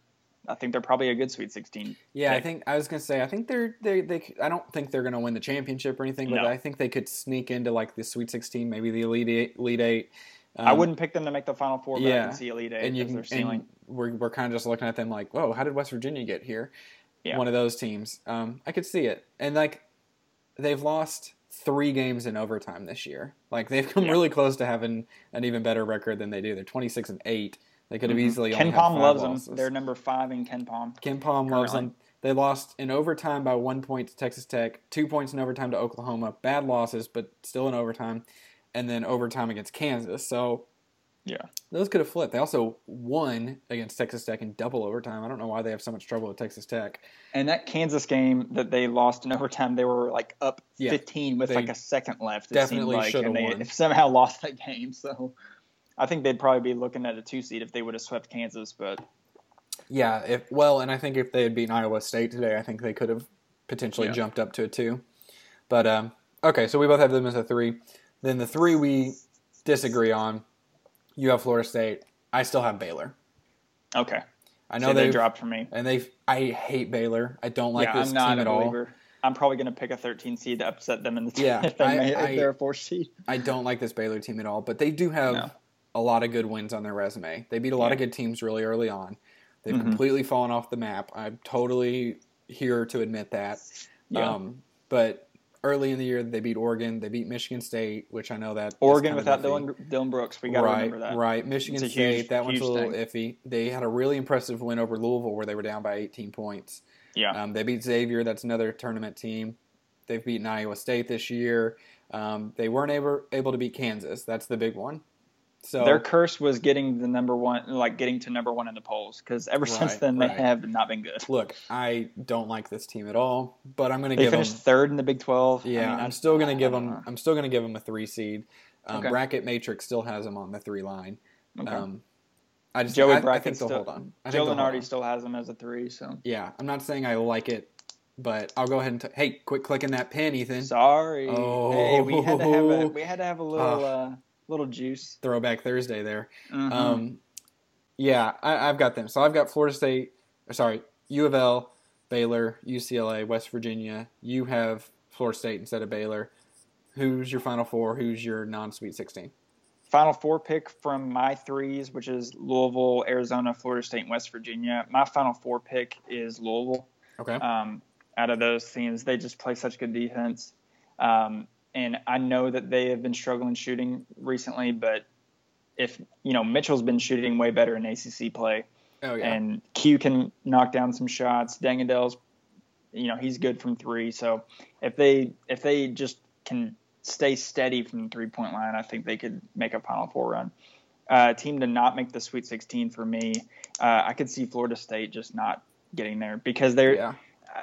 I think they're probably a good Sweet 16. Yeah, I think I was gonna say I think they're they they I don't think they're gonna win the championship or anything, but No. I think they could sneak into like the Sweet Sixteen, maybe the Elite Eight. Elite Eight. I Um, wouldn't pick them to make the Final Four, but I yeah. can see Elite Eight And you can, ceiling. we're we're kind of just looking at them like, whoa, how did West Virginia get here? Yeah. One of those teams. Um, I could see it, and like they've lost three games in overtime this year. Like they've come Yeah. really close to having an even better record than they do. They're twenty six and eight. They could have Mhm. easily KenPom loves losses. them. They're number five in KenPom. Ken Palm loves them. They lost in overtime by one point to Texas Tech, two points in overtime to Oklahoma. Bad losses, but still in overtime, and then overtime against Kansas. So Yeah. those could have flipped. They also won against Texas Tech in double overtime. I don't know why they have so much trouble with Texas Tech. And that Kansas game that they lost in overtime, they were like up Yeah, 15 with like a second left. It definitely seemed like, should have and they somehow lost that game. So I think they'd probably be looking at a two seed if they would have swept Kansas. But Yeah, if well, and I think if they had beaten Iowa State today, I think they could have potentially Yeah. jumped up to a two. But um, okay, so we both have them as a three. Then the three we disagree on. You have Florida State. I still have Baylor. okay, I know they they dropped for me. and they. I hate Baylor. I don't like yeah, this I'm not team at all. believer. I'm probably going to pick a 13 seed to upset them in the Yeah, if, they I- may, I- if they're a four seed. I don't like this Baylor team at all. But they do have No. A lot of good wins on their resume. They beat a lot of good teams really early on. They've Mhm. completely fallen off the map. I'm totally here to admit that. Yeah. Um, but early in the year, they beat Oregon. They beat Michigan State, which I know that Oregon without. Dillon, Dillon Brooks, we got to right, remember that. right. Michigan State, huge- that one's a little thing. iffy. They had a really impressive win over Louisville, where they were down by 18 points. Yeah, Um, they beat Xavier. That's another tournament team. They've beaten Iowa State this year. Um, they weren't able able to beat Kansas. That's the big one. So their curse was getting the number one, like getting to number one in the polls, because ever since Right, then they have not been good. look, I don't like this team at all, but I'm going to They give them. finished third in the Big 12. Yeah, I mean, I'm I- still going to give them. know. I'm still going to give them a three seed. Um, Okay. Bracket Matrix still has them on the three line. Okay. Um, I just Joey I, I think they'll still- hold on. I Joe Lunardi still has them as a three, so Yeah, I'm not saying I like it, but I'll go ahead and t- hey, quit clicking that pin, Ethan. sorry. Oh. Hey, we had to have a we had to have a little uh, little juice. Throwback Thursday there. Mhm. Um, yeah, I, I've got them. So I've got Florida State. Sorry, U of L, Baylor, UCLA, West Virginia. You have Florida State instead of Baylor. Who's your Final Four? Who's your non-Sweet Sixteen? Final four pick from my threes, which is Louisville, Arizona, Florida State, and West Virginia. My final four pick is Louisville. Okay. um, out of those teams. They just play such good defense. Um, and I know that they have been struggling shooting recently, but if, you know, Mitchell's been shooting way better in ACC play, oh yeah. and Q can knock down some shots. Deng Adel's, you know, he's good from three. So if they if they just can stay steady from the three point line, I think they could make a Final Four run. Uh, team to not make the Sweet 16 for me, uh, I could see Florida State just not getting there because they're Yeah.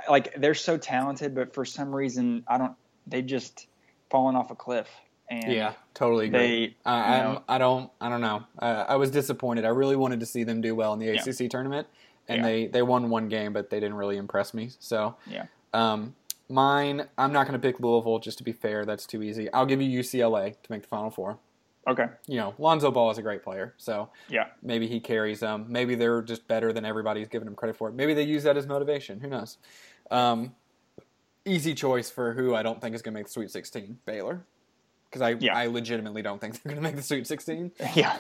like they're so talented, but for some reason I don't. They just fallen off a cliff. And Yeah, totally agree. they, I, know- I'm, I don't. I don't know. Uh, I was disappointed. I really wanted to see them do well in the Yeah. ACC tournament, and Yeah. they they won one game, but they didn't really impress me. So Yeah. Um, mine. I'm not going to pick Louisville just to be fair. That's too easy. I'll give you UCLA to make the Final Four. Okay. You know, Lonzo Ball is a great player, so Yeah. maybe he carries them. Maybe they're just better than everybody's giving them credit for. Maybe they use that as motivation. Who knows? Um, easy choice for who I don't think is going to make the Sweet 16. Baylor, because I Yeah. I legitimately don't think they're going to make the Sweet 16. Yeah.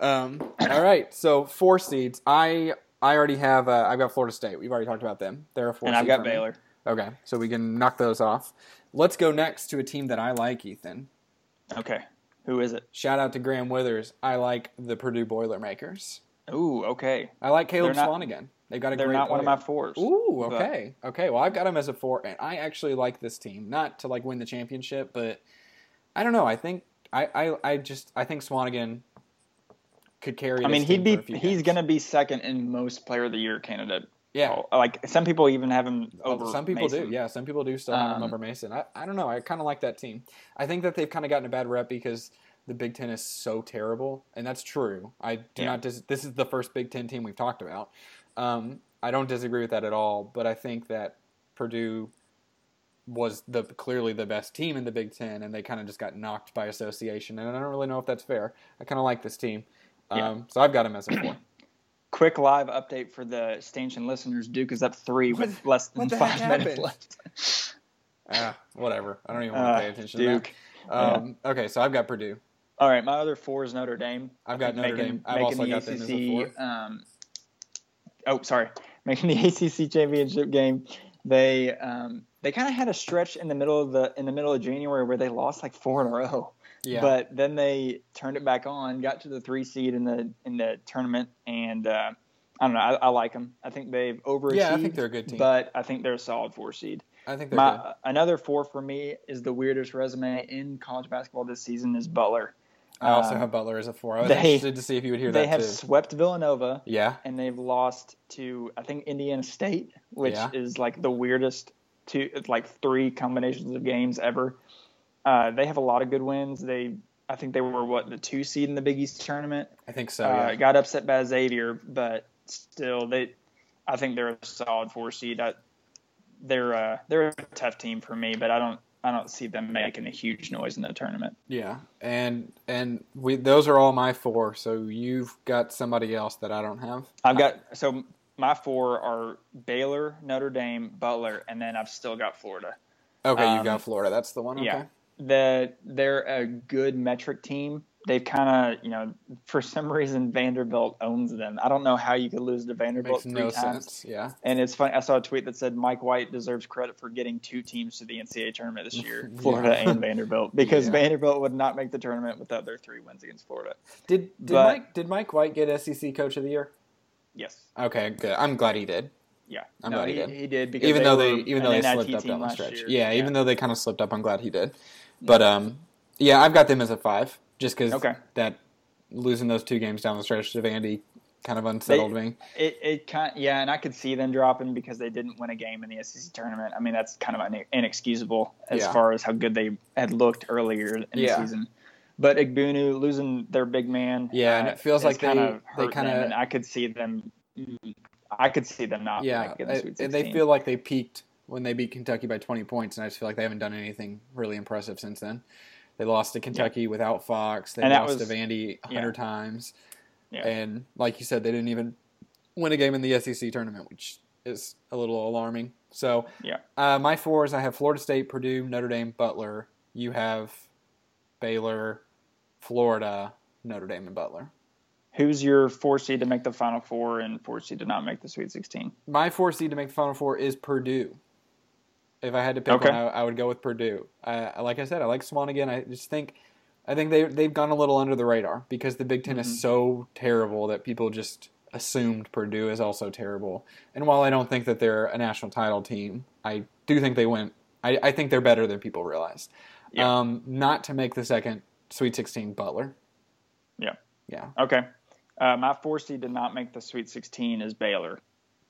Um, all right, so four seeds. I I already have. Uh, I've got Florida State. We've already talked about them. They're a four. and I've got for me. Baylor. Okay, so we can knock those off. Let's go next to a team that I like, Ethan. Okay. Who is it? Shout out to Graham Withers. I like the Purdue Boilermakers. Ooh, okay. I like Caleb They're not- Swanigan. They've got a They're not one of my fours. Ooh, but- okay, okay. Well, I've got them as a four, and I actually like this team. Not to like win the championship, but I don't know. I think I, I, I just I think Swanigan could carry. I mean, he'd team be for a few he's going to be second in most player of the year candidate. yeah. Oh, Like some people even have him Oh, over some people Mason. do, yeah. Some people do still have him Um, over Mason. I, I don't know. I kind of like that team. I think that they've kind of gotten a bad rep because the Big Ten is so terrible, and that's true. I do Yeah. not. Dis- this is the first Big Ten team we've talked about. Um, I don't disagree with that at all, but I think that Purdue was the clearly the best team in the Big Ten, and they kind of just got knocked by association. And I don't really know if that's fair. I kind of like this team, um, Yeah. so I've got them as a four. Quick live update for the Stanchion listeners. Duke is up three with What- less than five minutes happened? left. ah, whatever. I don't even want to Uh, pay attention Duke. to that. Um, Okay, so I've got Purdue. All right, my other four is Notre Dame. I've got Notre making, Dame. I've making also the got a ACC. four. Um, oh, sorry, making the ACC championship game. They um, they kind of had a stretch in the middle of the in the middle of January where they lost like four in a row. Yeah. But then they turned it back on, got to the three seed in the in the tournament, and uh, I don't know. I, I like them. I think they've overachieved. Yeah, I think they're a good team. But I think they're a solid four seed. I think they're My, good. another four for me is the weirdest resume in college basketball this season is Butler. I also um, have Butler as a four. I was they- interested to see if you would hear They that have too. swept Villanova Yeah, and they've lost to I think Indiana State, which Yeah. is like the weirdest two like three combinations of games ever. Uh, they have a lot of good wins. They I think they were what the two seed in the Big East tournament. I think so. uh, Yeah. Got upset by Xavier, but still they I think they're a solid four seed. I, they're uh, they're a tough team for me, but I don't I don't see them making a huge noise in the tournament. yeah, and and we those are all my four. So you've got somebody else that I don't have. I've got so my four are Baylor, Notre Dame, Butler, and then I've still got Florida. Okay, um, you've got Florida. That's the one. Okay. Yeah, the they're a good metric team. They've kind of you know for some reason Vanderbilt owns them. I don't know how you could lose to Vanderbilt Makes three no times. sense. Yeah. And it's funny. I saw a tweet that said Mike White deserves credit for getting two teams to the NCAA tournament this year, Florida Yeah. and Vanderbilt, because Yeah. Vanderbilt would not make the tournament without their three wins against Florida. Did did But- Mike did Mike White get SEC Coach of the Year? Yes. Okay, good. I'm glad he did. Yeah. I'm no, glad he he, did. he did because Even they though they even though they slipped up down the stretch. year. Yeah, even though they kind of slipped up, I'm glad he did. But um, yeah, I've got them as a five, just because Okay. that losing those two games down the stretch to Vandy kind of unsettled me. It it kind yeah, and I could see them dropping because they didn't win a game in the SEC tournament. I mean, that's kind of inexcusable as Yeah. far as how good they had looked earlier in Yeah. the season. But Egbunu losing their big man, Yeah, and uh, it feels like they- kinda they kinda- and I could see them. I could see them not Yeah, the they feel like they peaked when they beat Kentucky by 20 points, and I just feel like they haven't done anything really impressive since then. They lost to Kentucky without Fox. They And lost was- to Vandy a yeah. hundred times, Yeah. and like you said, they didn't even win a game in the SEC tournament, which is a little alarming. So, Yeah. uh, my fours I have Florida State, Purdue, Notre Dame, Butler. You have Baylor, Florida, Notre Dame, and Butler. Who's your four seed to make the Final Four and four seed to not make the Sweet 16? My four seed to make the Final Four is Purdue. If I had to pick Okay. one, I, I would go with Purdue. Uh, like I said, I like Swanigan. I just think, I think they they've gone a little under the radar because the Big 10 Mhm. is so terrible that people just assumed Purdue is also terrible. And while I don't think that they're a national title team, I do think they went. I, I think they're better than people realize. Yeah. Um, not to make the second Sweet 16, Butler. Yeah. Yeah. Okay. Uh, my four seed to not make the Sweet 16 is Baylor.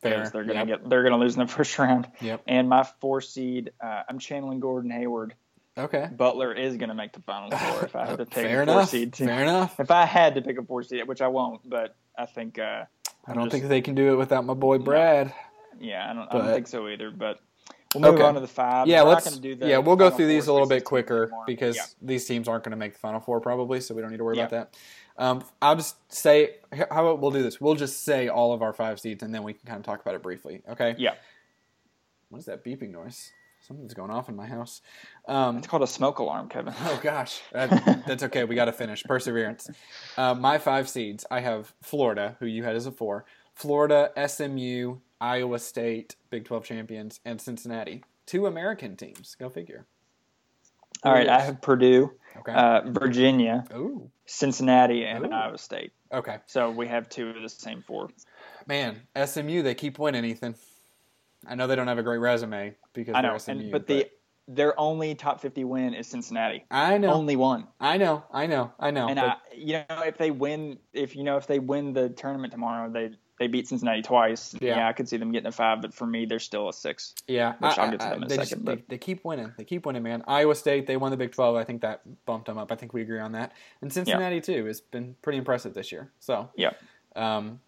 Fair. because they're gonna Yep. get they're gonna lose in the first round. Yep. And my four seed, uh, I'm channeling Gordon Hayward. Okay. Butler is gonna make the final four if I had to pick Fair a four enough. seed. Team. Fair enough. If I had to pick a four seed, which I won't, but I think uh, I don't just- think they can do it without my boy Brad. yeah, I don't, I don't think so either. But we'll move Okay. on to the five. yeah, We're let's. do yeah, we'll go through these a little bit quicker anymore. because Yeah. these teams aren't going to make the final four probably, so we don't need to worry about that. Um, I'll just say how about we'll do this. We'll just say all of our five seeds, and then we can kind of talk about it briefly. Okay. Yeah. What is that beeping noise? Something's going off in my house. Um, It's called a smoke alarm, Kevin. Oh gosh, that, that's okay. We got to finish. Perseverance. Uh, my five seeds. I have Florida, who you had as a four. Florida, SMU, Iowa State, Big Twelve champions, and Cincinnati. Two American teams. Go figure. All right, I have Purdue, Okay. uh, Virginia, Ooh. Cincinnati, and Ooh. Iowa State. Okay. So we have two of the same four. Man, SMU. They keep winning, Ethan. I know they don't have a great resume because I know, they're SMU, and, but the their only top fifty win is Cincinnati. I know, Only one. I know, I know, I know. and but- I, you know, if they win, if you know, if they win the tournament tomorrow, they they beat Cincinnati twice. Yeah. Yeah, I could see them getting a five, but for me, they're still a six. Yeah, Which I- I'll get to them in a they second, they, but- they keep winning. They keep winning, man. Iowa State, they won the Big Twelve. I think that bumped them up. I think we agree on that. And Cincinnati too has been pretty impressive this year. So Yeah. um,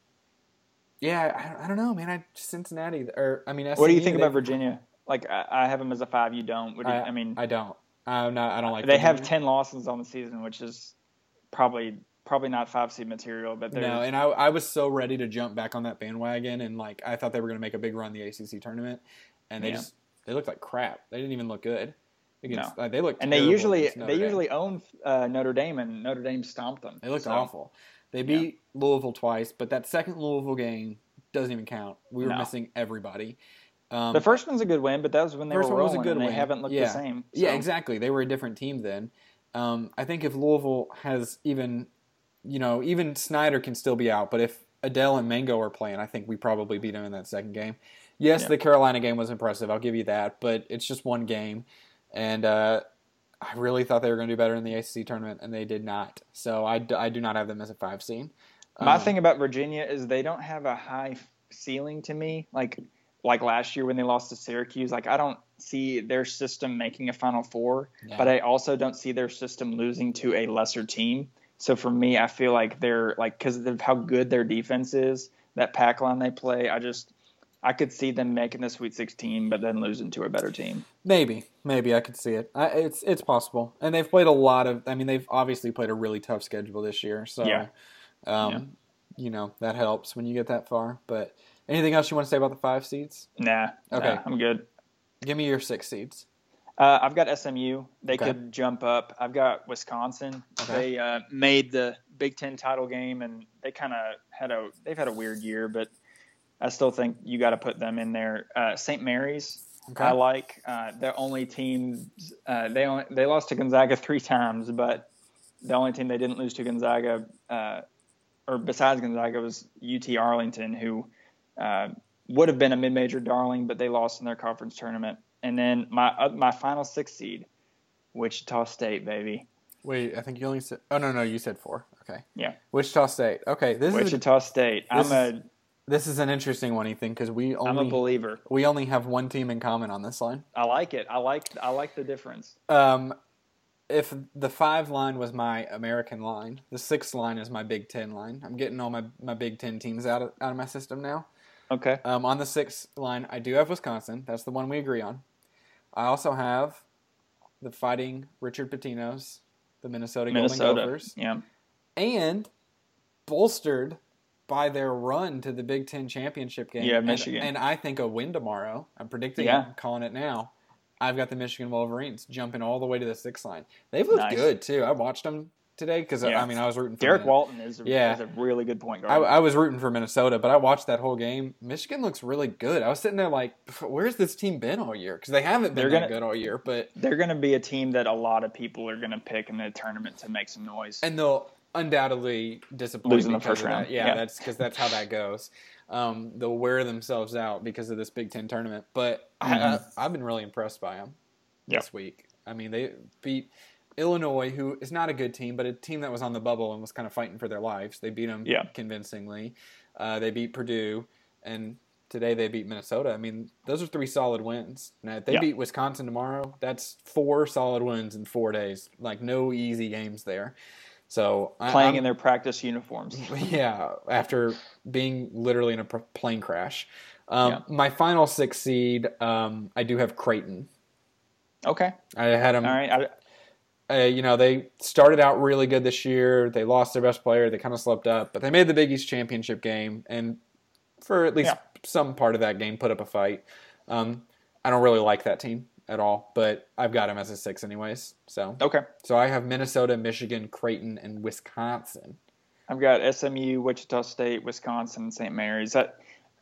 yeah, I, I don't know, man. I Cincinnati or I mean, What do you think they- about Virginia? Like I, I have them as a five. You don't. You, I, I, mean, I don't. I'm not. I don't like. they have ten losses on the season, which is probably probably not five seed material. But they're No, and I, I was so ready to jump back on that bandwagon, and like I thought they were going to make a big run the ACC tournament, and they Yeah. just they looked like crap. They didn't even look good. Against, No. like, they looked and they usually they Dame. usually own uh, Notre Dame, and Notre Dame stomped them. They looked So, awful. They beat Louisville twice, but that second Louisville game doesn't even count. We were No. missing everybody. Um, The first one's a good win, but that was when they First were one was a good and they win. haven't looked Yeah. the same. yeah, exactly. They were a different team then. Um, I think if Louisville has even, you know, even Snider can still be out, but if Adel and Mango are playing, I think we probably beat them in that second game. Yes, Yeah. the Carolina game was impressive. I'll give you that, but it's just one game, and uh, I really thought they were going to do better in the ACC tournament, and they did not. So I, d- I do not have them as a five seed. My Um, thing about Virginia is they don't have a high ceiling to me. Like like last year when they lost to Syracuse, like I don't see their system making a Final Four, Yeah. but I also don't see their system losing to a lesser team. So for me, I feel like they're like because of how good their defense is, that pack line they play. I just I could see them making the Sweet 16, but then losing to a better team. Maybe, maybe I could see it. I, it's it's possible, and they've played a lot of. I mean, they've obviously played a really tough schedule this year, so Yeah. um, you know that helps when you get that far. But anything else you want to say about the five seeds? Nah, Okay. nah, I'm good. Give me your six seeds. Uh, I've got SMU. They Okay. could jump up. I've got Wisconsin. Okay. They uh, made the Big Ten title game, and they kind of had a they've had a weird year, but I still think you got to put them in there. Uh, St. Mary's. Okay. I like uh, the only team. Uh, they only, they lost to Gonzaga three times, but the only team they didn't lose to Gonzaga, uh, or besides Gonzaga, was UT Arlington, who uh, would have been a mid-major darling, but they lost in their conference tournament. And then my uh, my final six seed, Wichita State, baby. Wait, I think you only said. Oh no, no, you said four. Okay. Yeah. Wichita State. Okay, this is Wichita State. I'm a this is an interesting one, Ethan, because we only. I'm a believer. we only have one team in common on this line. I like it. I like I like the difference. Um, if the five line was my American line, the six line is my Big Ten line. I'm getting all my, my Big Ten teams out of out of my system now. Okay. Um, on the six line, I do have Wisconsin. That's the one we agree on. I also have the Fighting Richard Pitinos, the Minnesota, Golden Gophers, Yeah. and bolstered by their run to the Big Ten championship game. Yeah, And- Michigan. And, I think a win tomorrow. I'm predicting Yeah. I'm calling it now. I've got the Michigan Wolverines jumping all the way to the sixth line. They've looked Nice. good too. I watched them today because Yeah. I mean I was rooting for Derrick Walton is a, Yeah. is a really good point I, guard. I was rooting for Minnesota, but I watched that whole game. Michigan looks really good. I was sitting there like, where's this team been all year? Because they haven't been gonna- good all year. But They're going to be a team that a lot of people are going to pick in the tournament to make some noise. and they'll undoubtedly disappoint Lose in the first that. round. Yeah, Yeah. that's because that's how that goes. Um, they'll wear themselves out because of this Big Ten tournament. But I, Mhm. I, I've been really impressed by them Yeah. this week. I mean, they beat Illinois, who is not a good team, but a team that was on the bubble and was kind of fighting for their lives. They beat them Yeah. convincingly. Uh, they beat Purdue, and today they beat Minnesota. I mean, those are three solid wins. Now, if they Yeah. beat Wisconsin tomorrow, that's four solid wins in four days. Like no easy games there. So Playing I'm- in their practice uniforms. yeah, after being literally in a pr- plane crash. Um, Yeah. My final six seed, um, I do have Creighton. Okay. I had them. All right. I, Uh, you know, they started out really good this year. They lost their best player. They kind of slept up, but they made the Big East championship game, and for at least Yeah. some part of that game, put up a fight. Um, I don't really like that team at all, but I've got them as a six anyways. So, okay. so I have Minnesota, Michigan, Creighton, and Wisconsin. I've got SMU, Wichita State, Wisconsin, and St. Mary's. That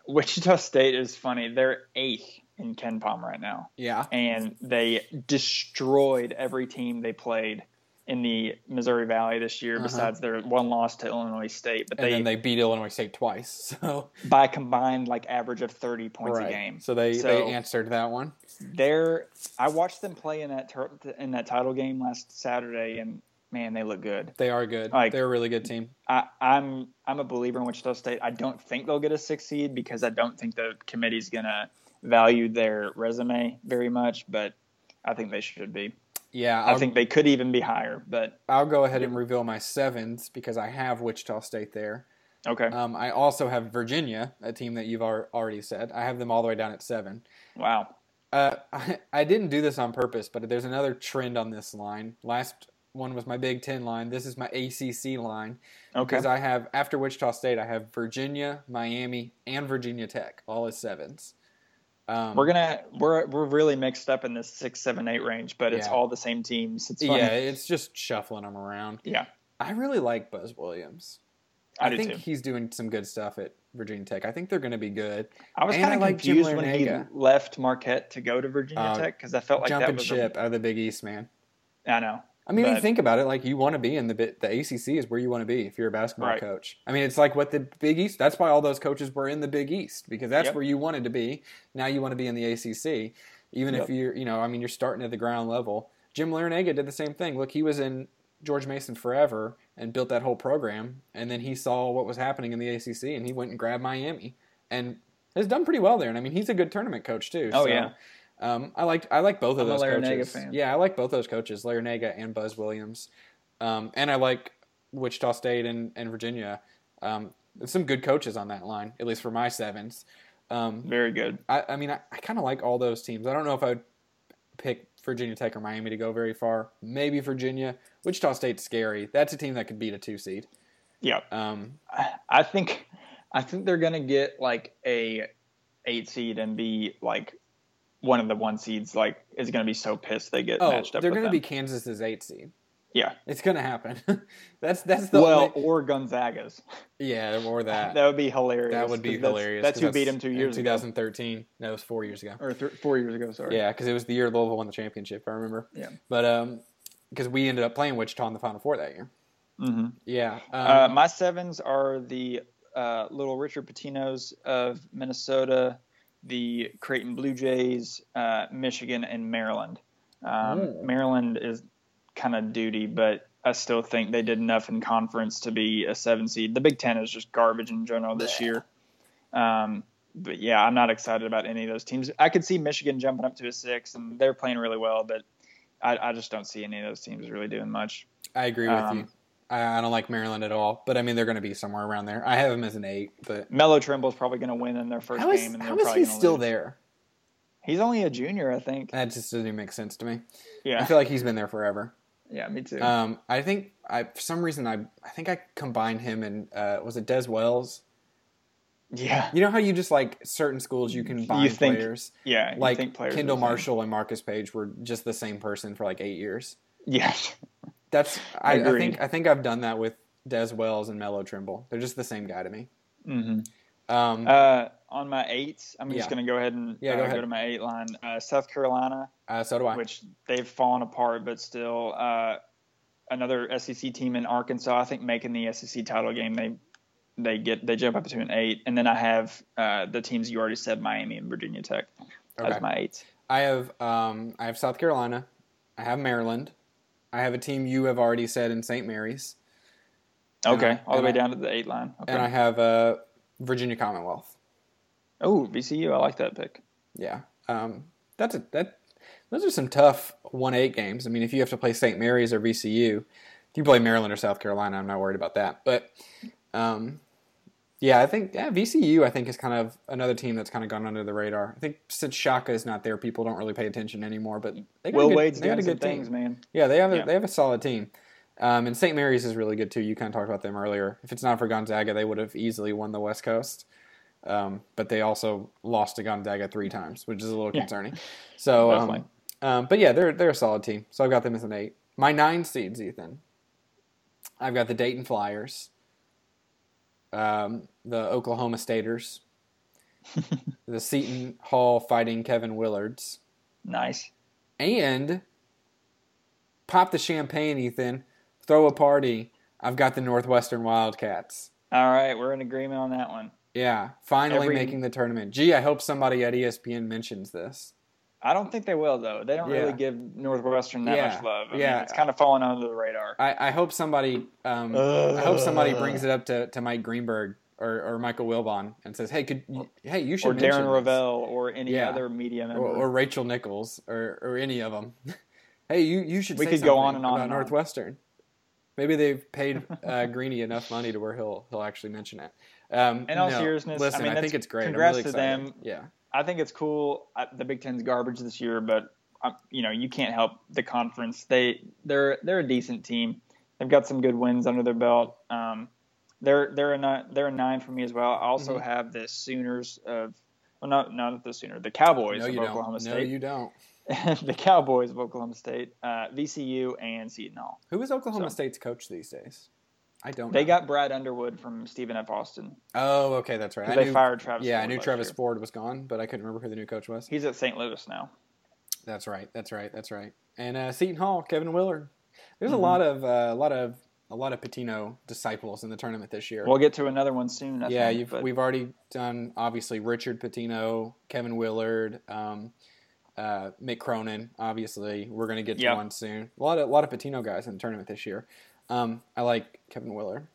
Wichita State is funny. They're eighth in KenPom right now, Yeah, and they destroyed every team they played in the Missouri Valley this year. Uh-huh. Besides their one loss to Illinois State, but and they, then they beat Illinois State twice. So by a combined like average of thirty points right. a game. So they So- they answered that one. They're I watched them play in that tur- in that title game last Saturday, and man, they look good. They are good. Like- They're a really good team. I, I'm I'm a believer in Wichita State. I don't think they'll get a six seed because I don't think the committee's gonna value their resume very much, but I think they should be. Yeah, i I'll, think they could even be higher, but I'll go ahead and reveal my sevens because I have Wichita State there. okay. Um, I also have Virginia, a team that you've already said. I have them all the way down at seven. Wow. Uh, I, I didn't do this on purpose, but there's another trend on this line. Last one was my Big Ten line. This is my ACC line Okay. because I have after Wichita State, I have Virginia, Miami, and Virginia Tech all as sevens. Um, We're gonna we're we're really mixed up in this six, seven, eight range, but it's Yeah. all the same teams. It's funny. yeah, it's just shuffling them around. Yeah. I really like Buzz Williams. I, I, think too. he's doing some good stuff at Virginia Tech. I think they're going to be good. I was kind of like confused when he left Marquette to go to Virginia Uh, Tech because I felt like that Jumping was ship out of the Big East, man. I know. I mean, when you think about it, like you want to be in the bit. The ACC is where you want to be if you're a basketball Right. coach. I mean, it's like what the Big East. That's why all those coaches were in the Big East because that's Yep. where you wanted to be. Now you want to be in the ACC, even if you're, you know, I mean, you're starting at the ground level. Jim Larranaga did the same thing. Look, he was in George Mason forever and built that whole program, and then he saw what was happening in the ACC, and he went and grabbed Miami, and has done pretty well there. And I mean, he's a good tournament coach too. Oh, so, yeah. Um, I like I like both of I'm those Larranaga coaches. fan. Yeah, I like both those coaches, Larranaga and Buzz Williams, um, and I like Wichita State and, and Virginia. Um, there's some good coaches on that line, at least for my sevens. Um, Very good. I, I mean, I, I kind of like all those teams. I don't know if I would pick Virginia Tech or Miami to go very far. Maybe Virginia. Wichita State's scary. That's a team that could beat a two seed. Yeah. Um, I think I think they're gonna get like a eight seed and be like one of the one seeds. Like is gonna be so pissed they get oh, matched up. they're going to be. Kansas's eight seed. yeah. It's going to happen. that's that's the Well, only, or Gonzaga's. yeah, or that. That would be hilarious. That would be that's- hilarious. That's who beat them two in years ago, 2013. No, it was four years ago. or th- four years ago. Sorry. Yeah, because it was the year Louisville won the championship. I remember. Yeah. But um, because we ended up playing Wichita in the Final Four that year. hmm Yeah. Um, Uh, my sevens are the uh, little Richard Pitinos of Minnesota, the Creighton Blue Jays, uh, Michigan, and Maryland. Um, Ooh. Maryland is kind of duty, but I still think they did enough in conference to be a seven seed. The Big Ten is just garbage in general this year. Um, but yeah, I'm not excited about any of those teams. I could see Michigan jumping up to a six, and they're playing really well, but I, I just don't see any of those teams really doing much. I agree with um, you. I, I don't like Maryland at all, but I mean they're going to be somewhere around there. I have them as an eight, but Melo Trimble's probably going to win in their first how is, game, and how is he still lose. there? He's only a junior, I think. That just doesn't even make sense to me. Yeah, I feel like he's been there forever. yeah, me too. Um, I think I for some reason I I think I combined him and uh, was it Dez Wells? yeah, You know how you just like certain schools you can think players yeah. you like think players Kendall are the same. Marshall and Marcus Paige were just the same person for like eight years. Yeah, That's I, I think I think I've done that with Dez Wells and Melo Trimble. They're just the same guy to me. hmm Um, uh, on my eights, I'm just going to go ahead and Yeah, uh, go go, to my eight line. Uh, South Carolina, uh, so do I. which they've fallen apart, but still uh, another SEC team in Arkansas. I think making the SEC title game, they they get they jump up to an eight, and then I have uh, the teams you already said, Miami and Virginia Tech, Okay. as my eights. I have um, I have South Carolina. I have Maryland. I have a team you have already said in St. Mary's, Okay, I- all the way I- down to the eight line. Okay. and I have uh, Virginia Commonwealth. Oh, VCU, I like that pick. Yeah, um, that's a that. Those are some tough one eight games. I mean, if you have to play St. Mary's or VCU, if you play Maryland or South Carolina, I'm not worried about that. But um, yeah, I think yeah, VCU. I think is kind of another team that's kind of gone under the radar. I think since Shaka is not there, people don't really pay attention anymore. But they got Will a good, Wade's they got a good team. things, man. Yeah, they have a, Yeah. they have a solid team. Um, and St. Mary's is really good too. You kind of talked about them earlier. If it's not for Gonzaga, they would have easily won the West Coast. Um, but they also lost to Gonzaga three times, which is a little Yeah. concerning. So, um, um, but yeah, they're they're a solid team. So I've got them as an eight. My nine seeds, Ethan. I've got the Dayton Flyers, um, the Oklahoma Staters, the Seton Hall Fighting Kevin Willards, Nice. and pop the champagne, Ethan. Throw a party. I've got the Northwestern Wildcats. All right, we're in agreement on that one. Yeah, finally Every- making the tournament. Gee, I hope somebody at ESPN mentions this. I don't think they will though. They don't Yeah. really give Northwestern that Yeah. much love. I Yeah. mean, it's kind of falling under the radar. I, I hope somebody, um, I hope somebody brings it up to, to Mike Greenberg or, or Michael Wilbon and says, "Hey, could you, hey you should Or Darren this." Ravel or any Yeah. other media member. or, or Rachel Nichols or, or any of them. hey, you you should. We could go on and on about and on. Northwestern. Maybe they've paid uh, Greeny enough money to where he'll he'll actually mention it. Um, In all no, seriousness, I mean, I, think it's great. Congrats really to them. Yeah, I think it's cool. Uh, The Big Ten's garbage this year, but um, you know you can't help the conference. They they're they're a decent team. They've got some good wins under their belt. Um, they're they're a nine, they're a nine for me as well. I also Mhm. have the Sooners of well not not the Sooner the Cowboys no, of Oklahoma don't. No, State. you don't. the Cowboys of Oklahoma State, uh, VCU and Seton Hall. Who is Oklahoma So- State's coach these days? I don't. Know. They know. got Brad Underwood from Stephen F. Austin Oh, okay, that's right. I they knew, fired Travis. yeah, I knew Travis year. Ford was gone, but I couldn't remember who the new coach was. He's at St. Louis now. That's right. That's right. That's right. And uh, Seton Hall, Kevin Willard. There's Mhm. a lot of uh, a lot of a lot of Pitino disciples in the tournament this year. We'll get to another one soon. I yeah, think, you've, but- we've already done obviously Richard Pitino, Kevin Willard, um, uh, Mick Cronin. Obviously, we're going to get to Yeah. one soon. A lot of a lot of Pitino guys in the tournament this year. Um, I like Kevin Willard.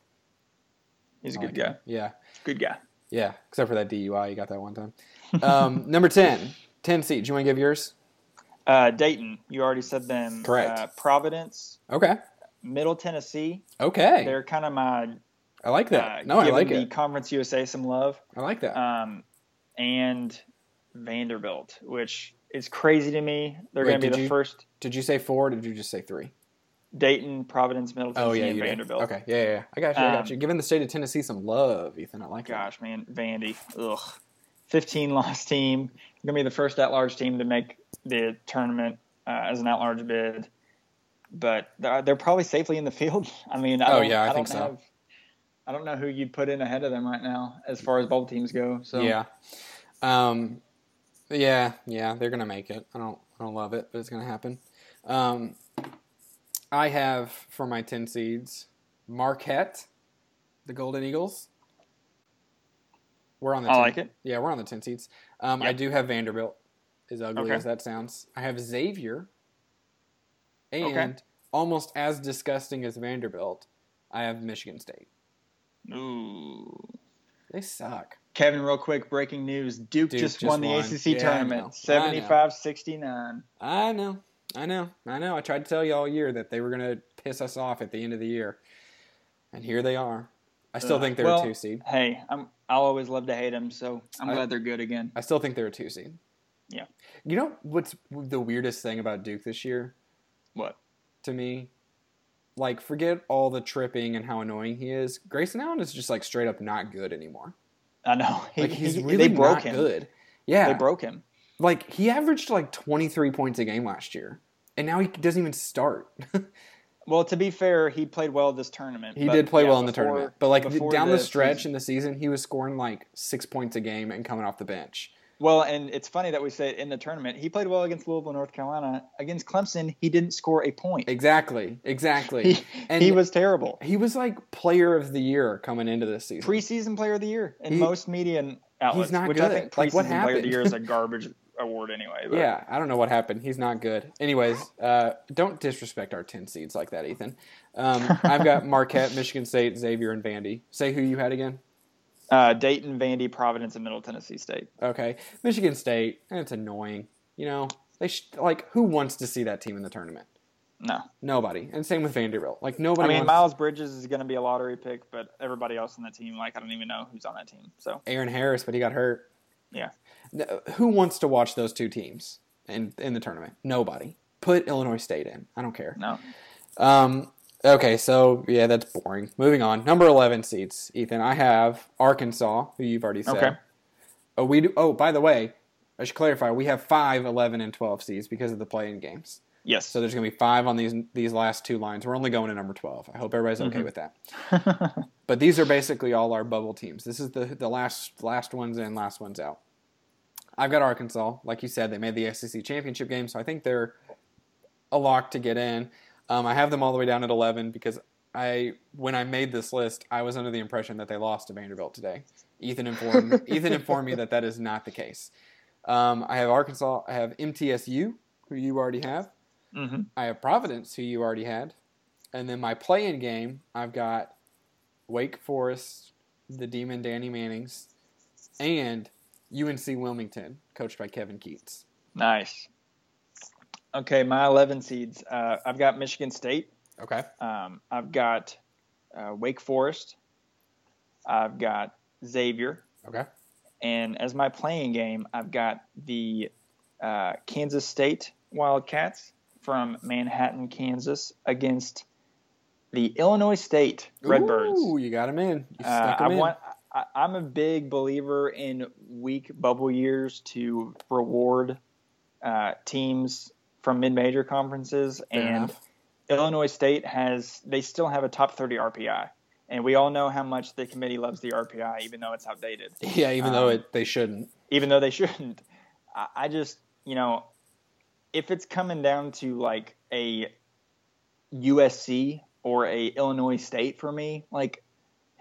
he's a I good like guy. him. Yeah, Good guy. yeah. Except for that DUI, you got that one time. Um, number 10. 10 seed. Do you want to give yours? Uh, Dayton, you already said them. Correct. Uh, Providence, Okay. Middle Tennessee. Okay. They're kind of my I like uh, that. no, I like the it. Conference USA some love. I like that. Um, and Vanderbilt, which is crazy to me. They're going to be the you- first did you say four? Or did you just say three? Dayton, Providence, Middle Tennessee, Oh yeah, and you did. Vanderbilt. Okay, yeah, yeah, yeah. I got you. I got Um, you. Giving the state of Tennessee some love, Ethan. I like it. Gosh, man, Vandy. Ugh. 15 loss team. Going to be the first at large team to make the tournament uh, as an at large bid. But they're, they're probably safely in the field. I mean, I Oh, don't, yeah, I don't think so. have, I don't know who you'd put in ahead of them right now as far as bowl teams go. So. Yeah. Um, yeah, yeah. They're gonna make it. I don't, I don't love it, but it's gonna happen. Um, I have for my ten seeds Marquette, the Golden Eagles. We're on the. I 10 like it. Yeah, we're on the ten seeds. Um, I do have Vanderbilt, as ugly Okay. as that sounds. I have Xavier, and Okay. almost as disgusting as Vanderbilt, I have Michigan State. Ooh. They suck. Kevin, real quick, breaking news. Duke, Duke just, just won the won. ACC Yeah, I know. I tournament, know. 75 69. I know, I know, I know. I tried to tell you all year that they were gonna piss us off at the end of the year, and here they are. I still Uh, think they're well, a two seed. Hey, I'm, I'll always love to hate them, so I'm I- glad they're good again. I still think they're a two seed. Yeah. You know what's the weirdest thing about Duke this year What? to me? Like, forget all the tripping and how annoying he is. Grayson Allen is just like straight up not good anymore. I know. He, Like he's he- really they broke not him. good. Yeah, They broke him. Like he averaged like 23 points a game last year, and now he doesn't even start. Well, to be fair, he played well this tournament. He did play yeah, well in the before- tournament, but like down the this, stretch he's- in the season, he was scoring like six points a game and coming off the bench. Well, and it's funny that we say it in the tournament. He played well against Louisville, North Carolina. Against Clemson, he didn't score a point. Exactly, exactly. He, and he was terrible. he was like player of the year coming into this season. Preseason player of the year in He- most media outlets. He's not which I good. think Like, preseason what player of happened? the year is a garbage award anyway. But yeah, I don't know what happened. He's not good. Anyways, uh, don't disrespect our ten seeds like that, Ethan. Um, I've got Marquette, Michigan State, Xavier, and Vandy. Say who you had again. Uh, Dayton, Vandy, Providence, and Middle Tennessee State. Okay, Michigan State. And it's annoying. You know, they sh- like who wants to see that team in the tournament? No, Nobody. And same with Vanderbilt. Like nobody. I mean wants Miles Bridges is going to be a lottery pick, but everybody else on that team, like I don't even know who's on that team. So Eron Harris, but he got hurt. Yeah. Who wants to watch those two teams in in the tournament? Nobody. Put Illinois State in. I don't care. no, Um. Okay, so yeah, that's boring. Moving on. Number eleven seeds, Ethan. I have Arkansas, who you've already said. Okay. Oh, we do. Oh, by the way, I should clarify. We have five, 11, and twelve seeds because of the play-in games. yes. So there's going to be five on these these last two lines. We're only going to number twelve. I hope everybody's okay Mhm. with that. But these are basically all our bubble teams. This is the the last last ones in, last ones out. I've got Arkansas, like you said, they made the SEC championship game, so I think they're a lock to get in. Um, I have them all the way down at eleven because I when I made this list, I was under the impression that they lost to Vanderbilt today. Ethan informed Ethan informed me that that is not the case. Um, I have Arkansas. I have MTSU, who you already have. hmm I have Providence, who you already had, and then my play-in game, I've got Wake Forest, the Demon Danny Mannings, and UNC Wilmington, coached by Kevin Keatts. Nice. Okay, my 11 seeds. Uh, I've got Michigan State. Okay. Um, I've got uh, Wake Forest. I've got Xavier. Okay. And as my playing game, I've got the uh, Kansas State Wildcats from Manhattan, Kansas, against the Illinois State Redbirds. Ooh, you got him in. Uh, I in. Want, I, I'm a big believer in weak bubble years to reward uh, teams from mid-major conferences, Fair and enough. Illinois State has. They still have a top 30 RPI, and we all know how much the committee loves the RPI, even though it's outdated. Yeah, even though um, it, they shouldn't. Even though they shouldn't. I, I just, you know, if it's coming down to like a USC or a Illinois State for me, like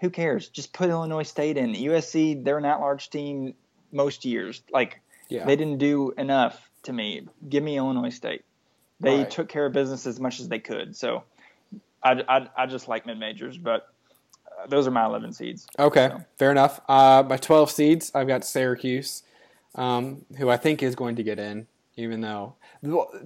who cares? Just put Illinois State in. USC, they're an at-large team most years. Like Yeah. they didn't do enough to me. Give me Illinois State. They Right. took care of business as much as they could. So I, I, I just like mid majors, but uh, those are my 11 seeds. Okay, So- fair enough. Uh, my 12 seeds, I've got Syracuse, um, who I think is going to get in, even though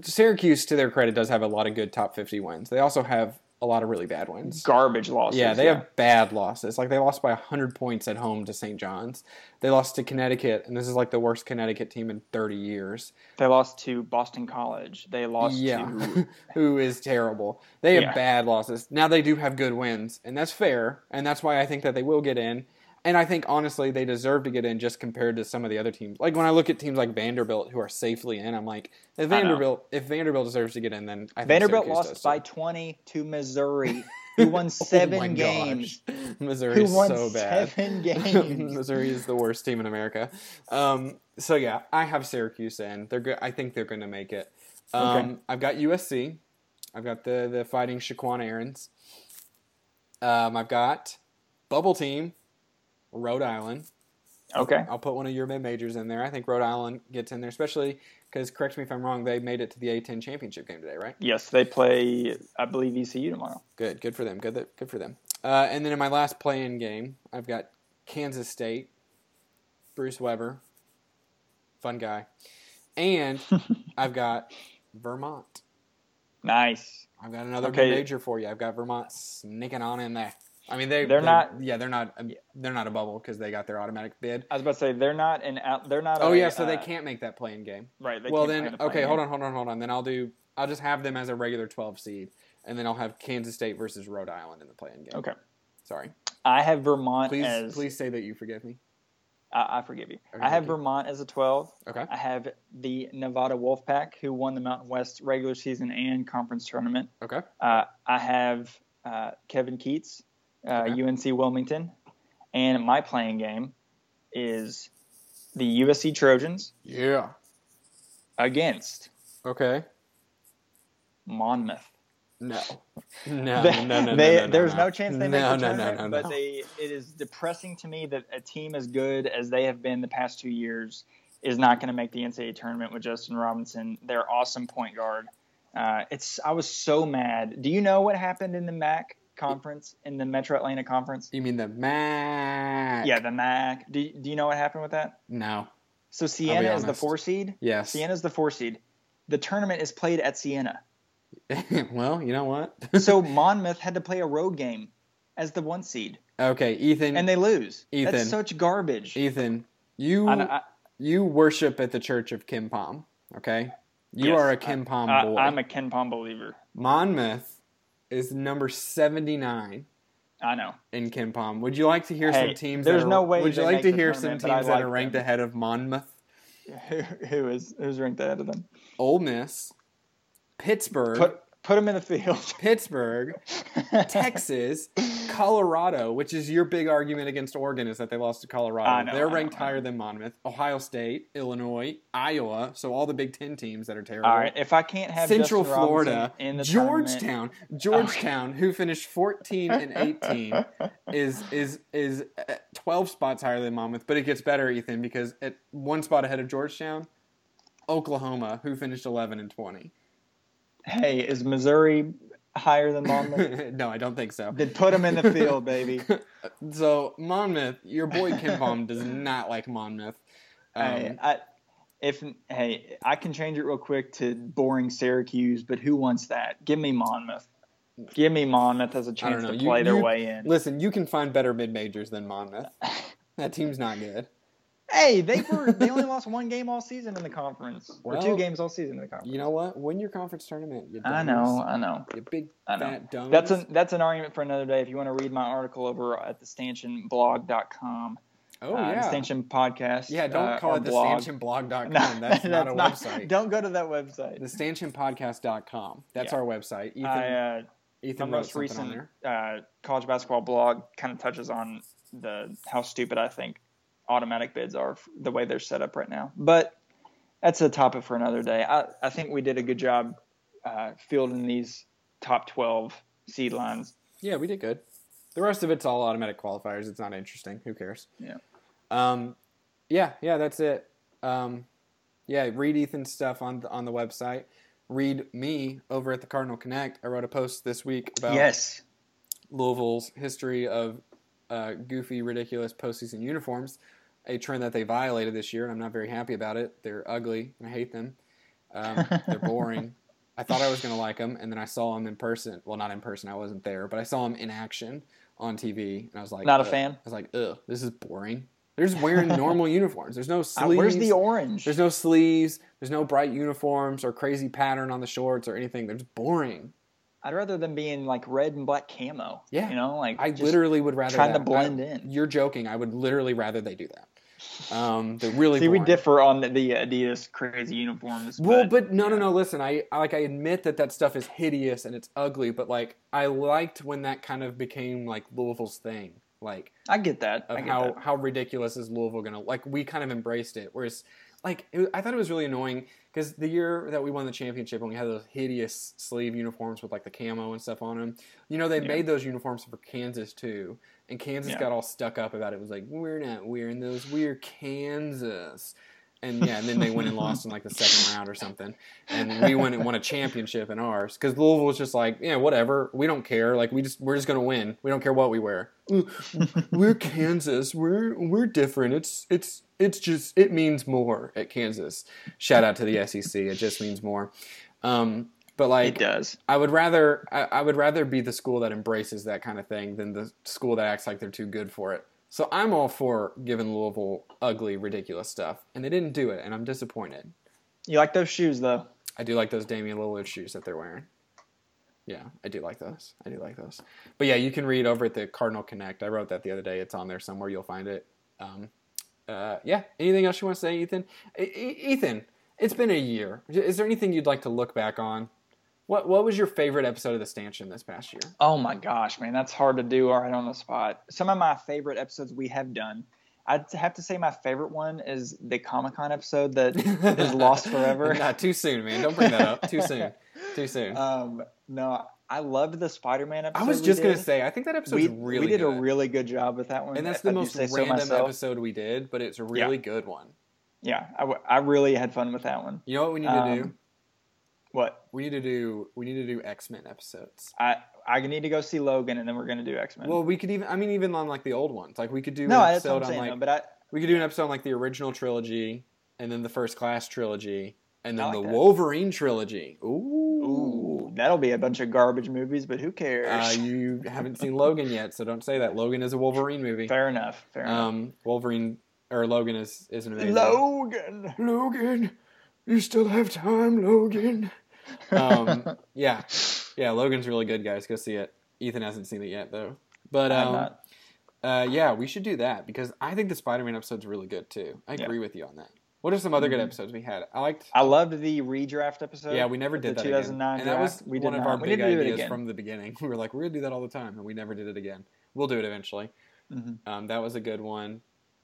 Syracuse, to their credit, does have a lot of good top 50 wins. They also have a lot of really bad ones. Garbage losses. Yeah, they have bad losses. Like they lost by 100 points at home to St. John's. They lost to Connecticut, and this is like the worst Connecticut team in 30 years. They lost to Boston College. They lost yeah, to who is terrible. They have Yeah. bad losses. Now they do have good wins, and that's fair, and that's why I think that they will get in. And I think honestly they deserve to get in just compared to some of the other teams. Like when I look at teams like Vanderbilt who are safely in, I'm like, if Vanderbilt if Vanderbilt deserves to get in, then I think Vanderbilt Syracuse lost does, by too. 20 to Missouri, who won seven Oh games. gosh. Missouri is so bad. seven games. Missouri is the worst team in America. Um, so yeah, I have Syracuse in. They're good. I think they're going to make it. Um, Okay. I've got USC. I've got the the Fighting Shaqquan Aaron's. Um, I've got Bubble Team, Rhode Island. Okay. I'll put one of your mid majors in there. I think Rhode Island gets in there, especially because correct me if I'm wrong. They made it to the A10 championship game today, right? Yes, they play, I believe, VCU tomorrow. Good, good for them. Good, that- good for them. Uh, and then in my last play-in game, I've got Kansas State, Bruce Weber, fun guy, and I've got Vermont. Nice. I've got another Okay. major for you. I've got Vermont sneaking on in there. I mean, they They're not- Yeah, they're not. um, They're not a bubble because they got their automatic bid. I was about to say they're not an out. They're not. Oh a, yeah, so they uh, can't make that play-in game. Right. They well then, the okay, game. hold on, hold on, hold on. Then I'll do. I'll just have them as a regular 12 seed, and then I'll have Kansas State versus Rhode Island in the play-in game. Okay. Sorry. I have Vermont Please, as. please say that you forgive me. I, I forgive you. Okay, I have you. Vermont as a 12. Okay. I have the Nevada Wolfpack, who won the Mountain West regular season and conference tournament. Okay. Uh, I have uh, Kevin Keatts, uh, Okay. UNC Wilmington, and my playing game is the USC Trojans Yeah. against Okay. Monmouth. No. No. They- no. No. No. they- no, no, there's no. no chance they no, make the no, no, tournament, no, no. but they it is depressing to me that a team as good as they have been the past two years is not going to make the NCAA tournament with Justin Robinson, their awesome point guard. Uh, it's I was so mad. Do you know what happened in the MAAC conference in the Metro Atlanta Conference. You mean the MAAC? Yeah, the MAAC. Do do you know what happened with that? No. So Siena is the four seed. Yes. Siena is the four seed. The tournament is played at Siena. well, you know what? So Monmouth had to play a road game as the one seed, okay, Ethan. and they lose. Ethan. That's such garbage. Ethan, you I, I, you worship at the Church of KenPom. Okay, you yes, are a KenPom boy. I'm a KenPom believer. Monmouth is number seventy nine I know. in KenPom. Would you like to hear some teams? there's that are, no way Would you like to hear some teams I that are ranked them. ahead of Monmouth? Who, who is who's ranked ahead of them? Ole Miss, Pittsburgh, Put put them in the field. Pittsburgh, Texas, Colorado, which is your big argument against Oregon is that they lost to Colorado. Know, They're ranked higher than Monmouth. Ohio State, Illinois, Iowa, so all the Big Ten teams that are terrible. All right, if I can't have Central Justin Florida, in the tournament- Georgetown, Georgetown, who finished 14 and 18, is is is uh, 12 spots higher than Monmouth. But it gets better, Ethan, because at one spot ahead of Georgetown, Oklahoma, who finished 11 and 20. Hey, is Missouri higher than Monmouth? no, I don't think so. then put them in the field, baby. So Monmouth, your boy KenPom does not like Monmouth. Hey, Um, I, if hey, I can change it real quick to boring Syracuse, but who wants that? Give me Monmouth. Give me Monmouth as a chance to You- play their you- way in. listen, you can find better mid majors than Monmouth. That team's not good. Hey, they were they only lost one game all season in the conference, or Well, two games all season in the conference. You know what? Win your conference tournament. You I know, I know. You big I know. fat dummies. That's an that's an argument for another day. If you want to read my article over at the stanchionblog.com, oh uh, yeah. Stanchion podcast. yeah, don't uh, call it the blog. stanchionblog.com. No, that's, not a that's website. Don't go to that website. The stanchionpodcast.com. That's Yeah. our website. Ethan, I, uh, Ethan my most recent uh, college basketball blog kind of touches on the how stupid I think automatic bids are the way they're set up right now. But that's a topic for another day. I, I think we did a good job uh, fielding these top 12 seed lines. Yeah, we did good. The rest of it's all automatic qualifiers. It's not interesting. Who cares? Yeah. Um, yeah, yeah, that's it. Um, yeah, read Ethan's stuff on the, on the website. Read me over at the Cardinal Connect. I wrote a post this week about Yes. Louisville's history of uh, goofy, ridiculous postseason uniforms, a trend that they violated this year, and I'm not very happy about it. They're ugly, and I hate them. Um, they're boring. I thought I was going to like them, and then I saw them in person. Well, not in person, I wasn't there, but I saw them in action on TV, and I was like, Not a "Ugh." fan? I was like, ugh, this is boring. They're just wearing normal uniforms. There's no sleeves. where's the orange? There's no sleeves. There's no bright uniforms or crazy pattern on the shorts or anything. They're just boring. I'd rather them be in like red and black camo. Yeah. You know, like I literally would rather trying to blend I- in. You're joking. I would literally rather they do that. Um, they're really See, we differ on the, the Adidas crazy uniforms. Well, but, but no, no, no. Listen, I I- like I admit that that stuff is hideous and it's ugly, but like I liked when that kind of became like Louisville's thing, like I get that. of I get how that. how ridiculous is Louisville gonna like we kind of embraced it, whereas like it, I thought it was really annoying because the year that we won the championship and we had those hideous sleeve uniforms with like the camo and stuff on them, you know they Yeah. made those uniforms for Kansas too, and Kansas Yeah. got all stuck up about it. It was like we're not wearing those, we're Kansas. And yeah, and then they went and lost in like the second round or something, and we went and won a championship in ours because Louisville was just like, yeah, whatever, we don't care, like we just we're just gonna win, we don't care what we wear. We're Kansas, we're we're different. It's it's it's just it means more at Kansas. Shout out to the SEC, it just means more. Um, but like it does. I would rather I, I would rather be the school that embraces that kind of thing than the school that acts like they're too good for it. So I'm all for giving Louisville ugly, ridiculous stuff, and they didn't do it, and I'm disappointed. You like those shoes though? I do like those Damian Lillard shoes that they're wearing. Yeah, I do like those. I do like those. But yeah, you can read over at the Cardinal Connect. I wrote that the other day. It's on there somewhere. You'll find it. Um, uh, yeah. Anything else you want to say, Ethan? E- Ethan, it's been a year. Is there anything you'd like to look back on? What What was your favorite episode of the Stanchion this past year? Oh my gosh, man, that's hard to do right on the spot. Some of my favorite episodes we have done. I'd have to say my favorite one is the Comic Con episode that is lost forever. Not too soon, man. Don't bring that up. Too soon. Too soon. Um, no, I loved the Spider-Man episode. I was just gonna say. I think that episode we, really we did good. a really good job with that one, and that's the I most say so random episode we did, but it's a really good one. Yeah, I, w- I really had fun with that one. You know what we need to do? What? We need to do we need to do X Men episodes. I I need to go see Logan, and then we're gonna do X Men. Well, we could even I mean even on like the old ones. Like we could do no, an episode I'm on saying. like but I we could do an episode on like the original trilogy and then the First Class trilogy and then like the that. Wolverine trilogy. Ooh. ooh, that'll be a bunch of garbage movies, but who cares? Uh, you haven't seen Logan yet, so don't say that. Logan is a Wolverine movie. Fair enough. Fair enough. Um, Wolverine or Logan is is an amazing. Logan. Logan, you still have time, Logan. Um, yeah, yeah, Logan's really good, guys. Go see it. Ethan hasn't seen it yet, though. But um, uh, yeah, we should do that because I think the Spider-Man episode's really good too. I Yeah. agree with you on that. What are some other good Mhm. episodes we had? I liked. I loved the redraft episode. yeah, we never did that 2009 again. And that was. We one did of not. our We big need to do it ideas from the beginning. We were like, we're gonna do that all the time, and we never did it again. We'll do it eventually. Mhm. Um, that was a good one.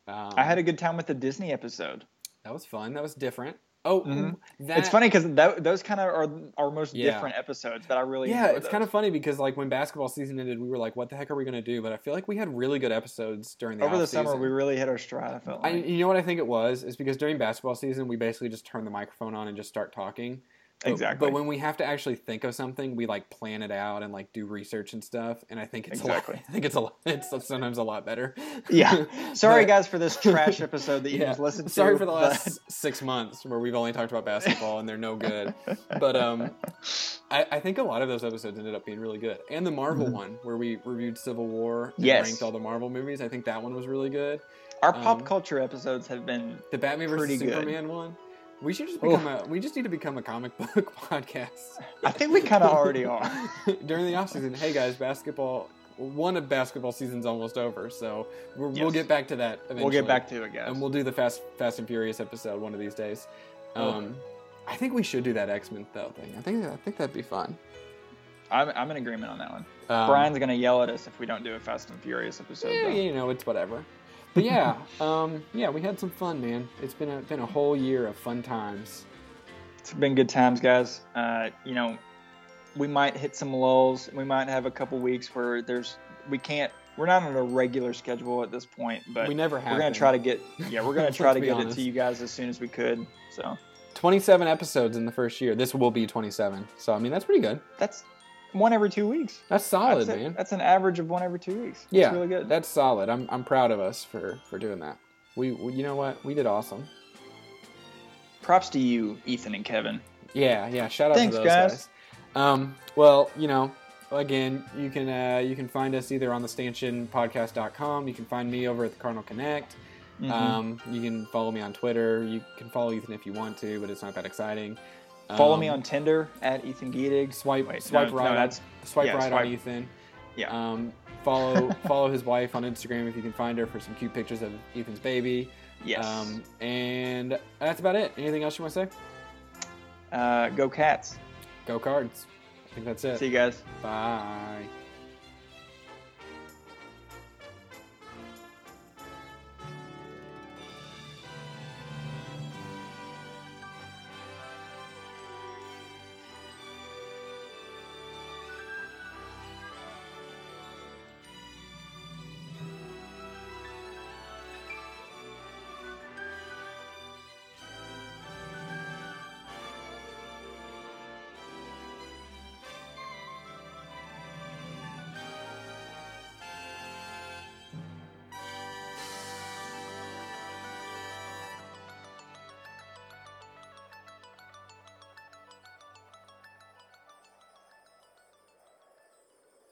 Um, I had a good time with the Disney episode. that was fun. That was different. Oh, Mhm. that, it's funny because those kind of are our most Yeah. different episodes that I really yeah, it's those. kind of funny because like when basketball season ended, we were like, "What the heck are we gonna do?" But I feel like we had really good episodes during the over the summer we really hit our stride. I felt I, like. you know what I think it was is because during basketball season we basically just turn the microphone on and just start talking. Exactly. But when we have to actually think of something, we like plan it out and like do research and stuff. And I think it's Exactly. A lot, I think it's a lot, it's sometimes a lot better. yeah. Sorry But- guys for this trash episode that you Yeah. just listened to. Sorry for the but- last six months where we've only talked about basketball and they're no good. But um, I, I think a lot of those episodes ended up being really good. And the Marvel Mhm. one where we reviewed Civil War and Yes. ranked all the Marvel movies, I think that one was really good. Our pop Um, culture episodes have been The Batman versus Pretty good. Superman one. We should just become a. We just need to become a comic book podcast I think we kind of already are. during the off season. Hey guys, basketball. One of basketball season's almost over, so we're, we'll get back to that. Eventually. We'll get back to it, guys. and we'll do the Fast Fast and Furious episode one of these days. Oh. Um, I think we should do that X Men though thing. I think I think that'd be fun. I'm, I'm in agreement on that one. Um, Brian's gonna yell at us if we don't do a Fast and Furious episode. yeah, though. you know, it's whatever. But yeah, um, yeah, we had some fun, man. It's been a been a whole year of fun times. It's been good times, guys. Uh, you know, we might hit some lulls. We might have a couple weeks where there's we can't. We're not on a regular schedule at this point, but we never have. we're gonna try to get. Yeah, we're gonna try to get it to you guys as soon as we could. So 27 episodes in the first year. This will be 27. So I mean, that's pretty good. that's one every two weeks. That's solid, that's, it. man. that's an average of one every two weeks. That's yeah, really good. That's solid. I'm I'm proud of us for for doing that. We, we you know what? We did awesome. Props to you, Ethan and Kevin. Yeah, yeah. Shout out Thanks, to those guys. guys. Um, well, you know, again, you can uh, you can find us either on the stanchionpodcast.com. You can find me over at the Cardinal Connect. Mhm. Um, you can follow me on Twitter. You can follow Ethan if you want to, but it's not that exciting. Follow Um, me on Tinder at Ethan Giedig. swipe Wait, swipe no, right. no, on- that's swipe yeah, right swipe- on Ethan. Yeah. Um, follow follow his wife on Instagram if you can find her for some cute pictures of Ethan's baby. yes. Um, and that's about it. Anything else you want to say? uh, go Cats. Go cards. I think that's it. See you guys. Bye.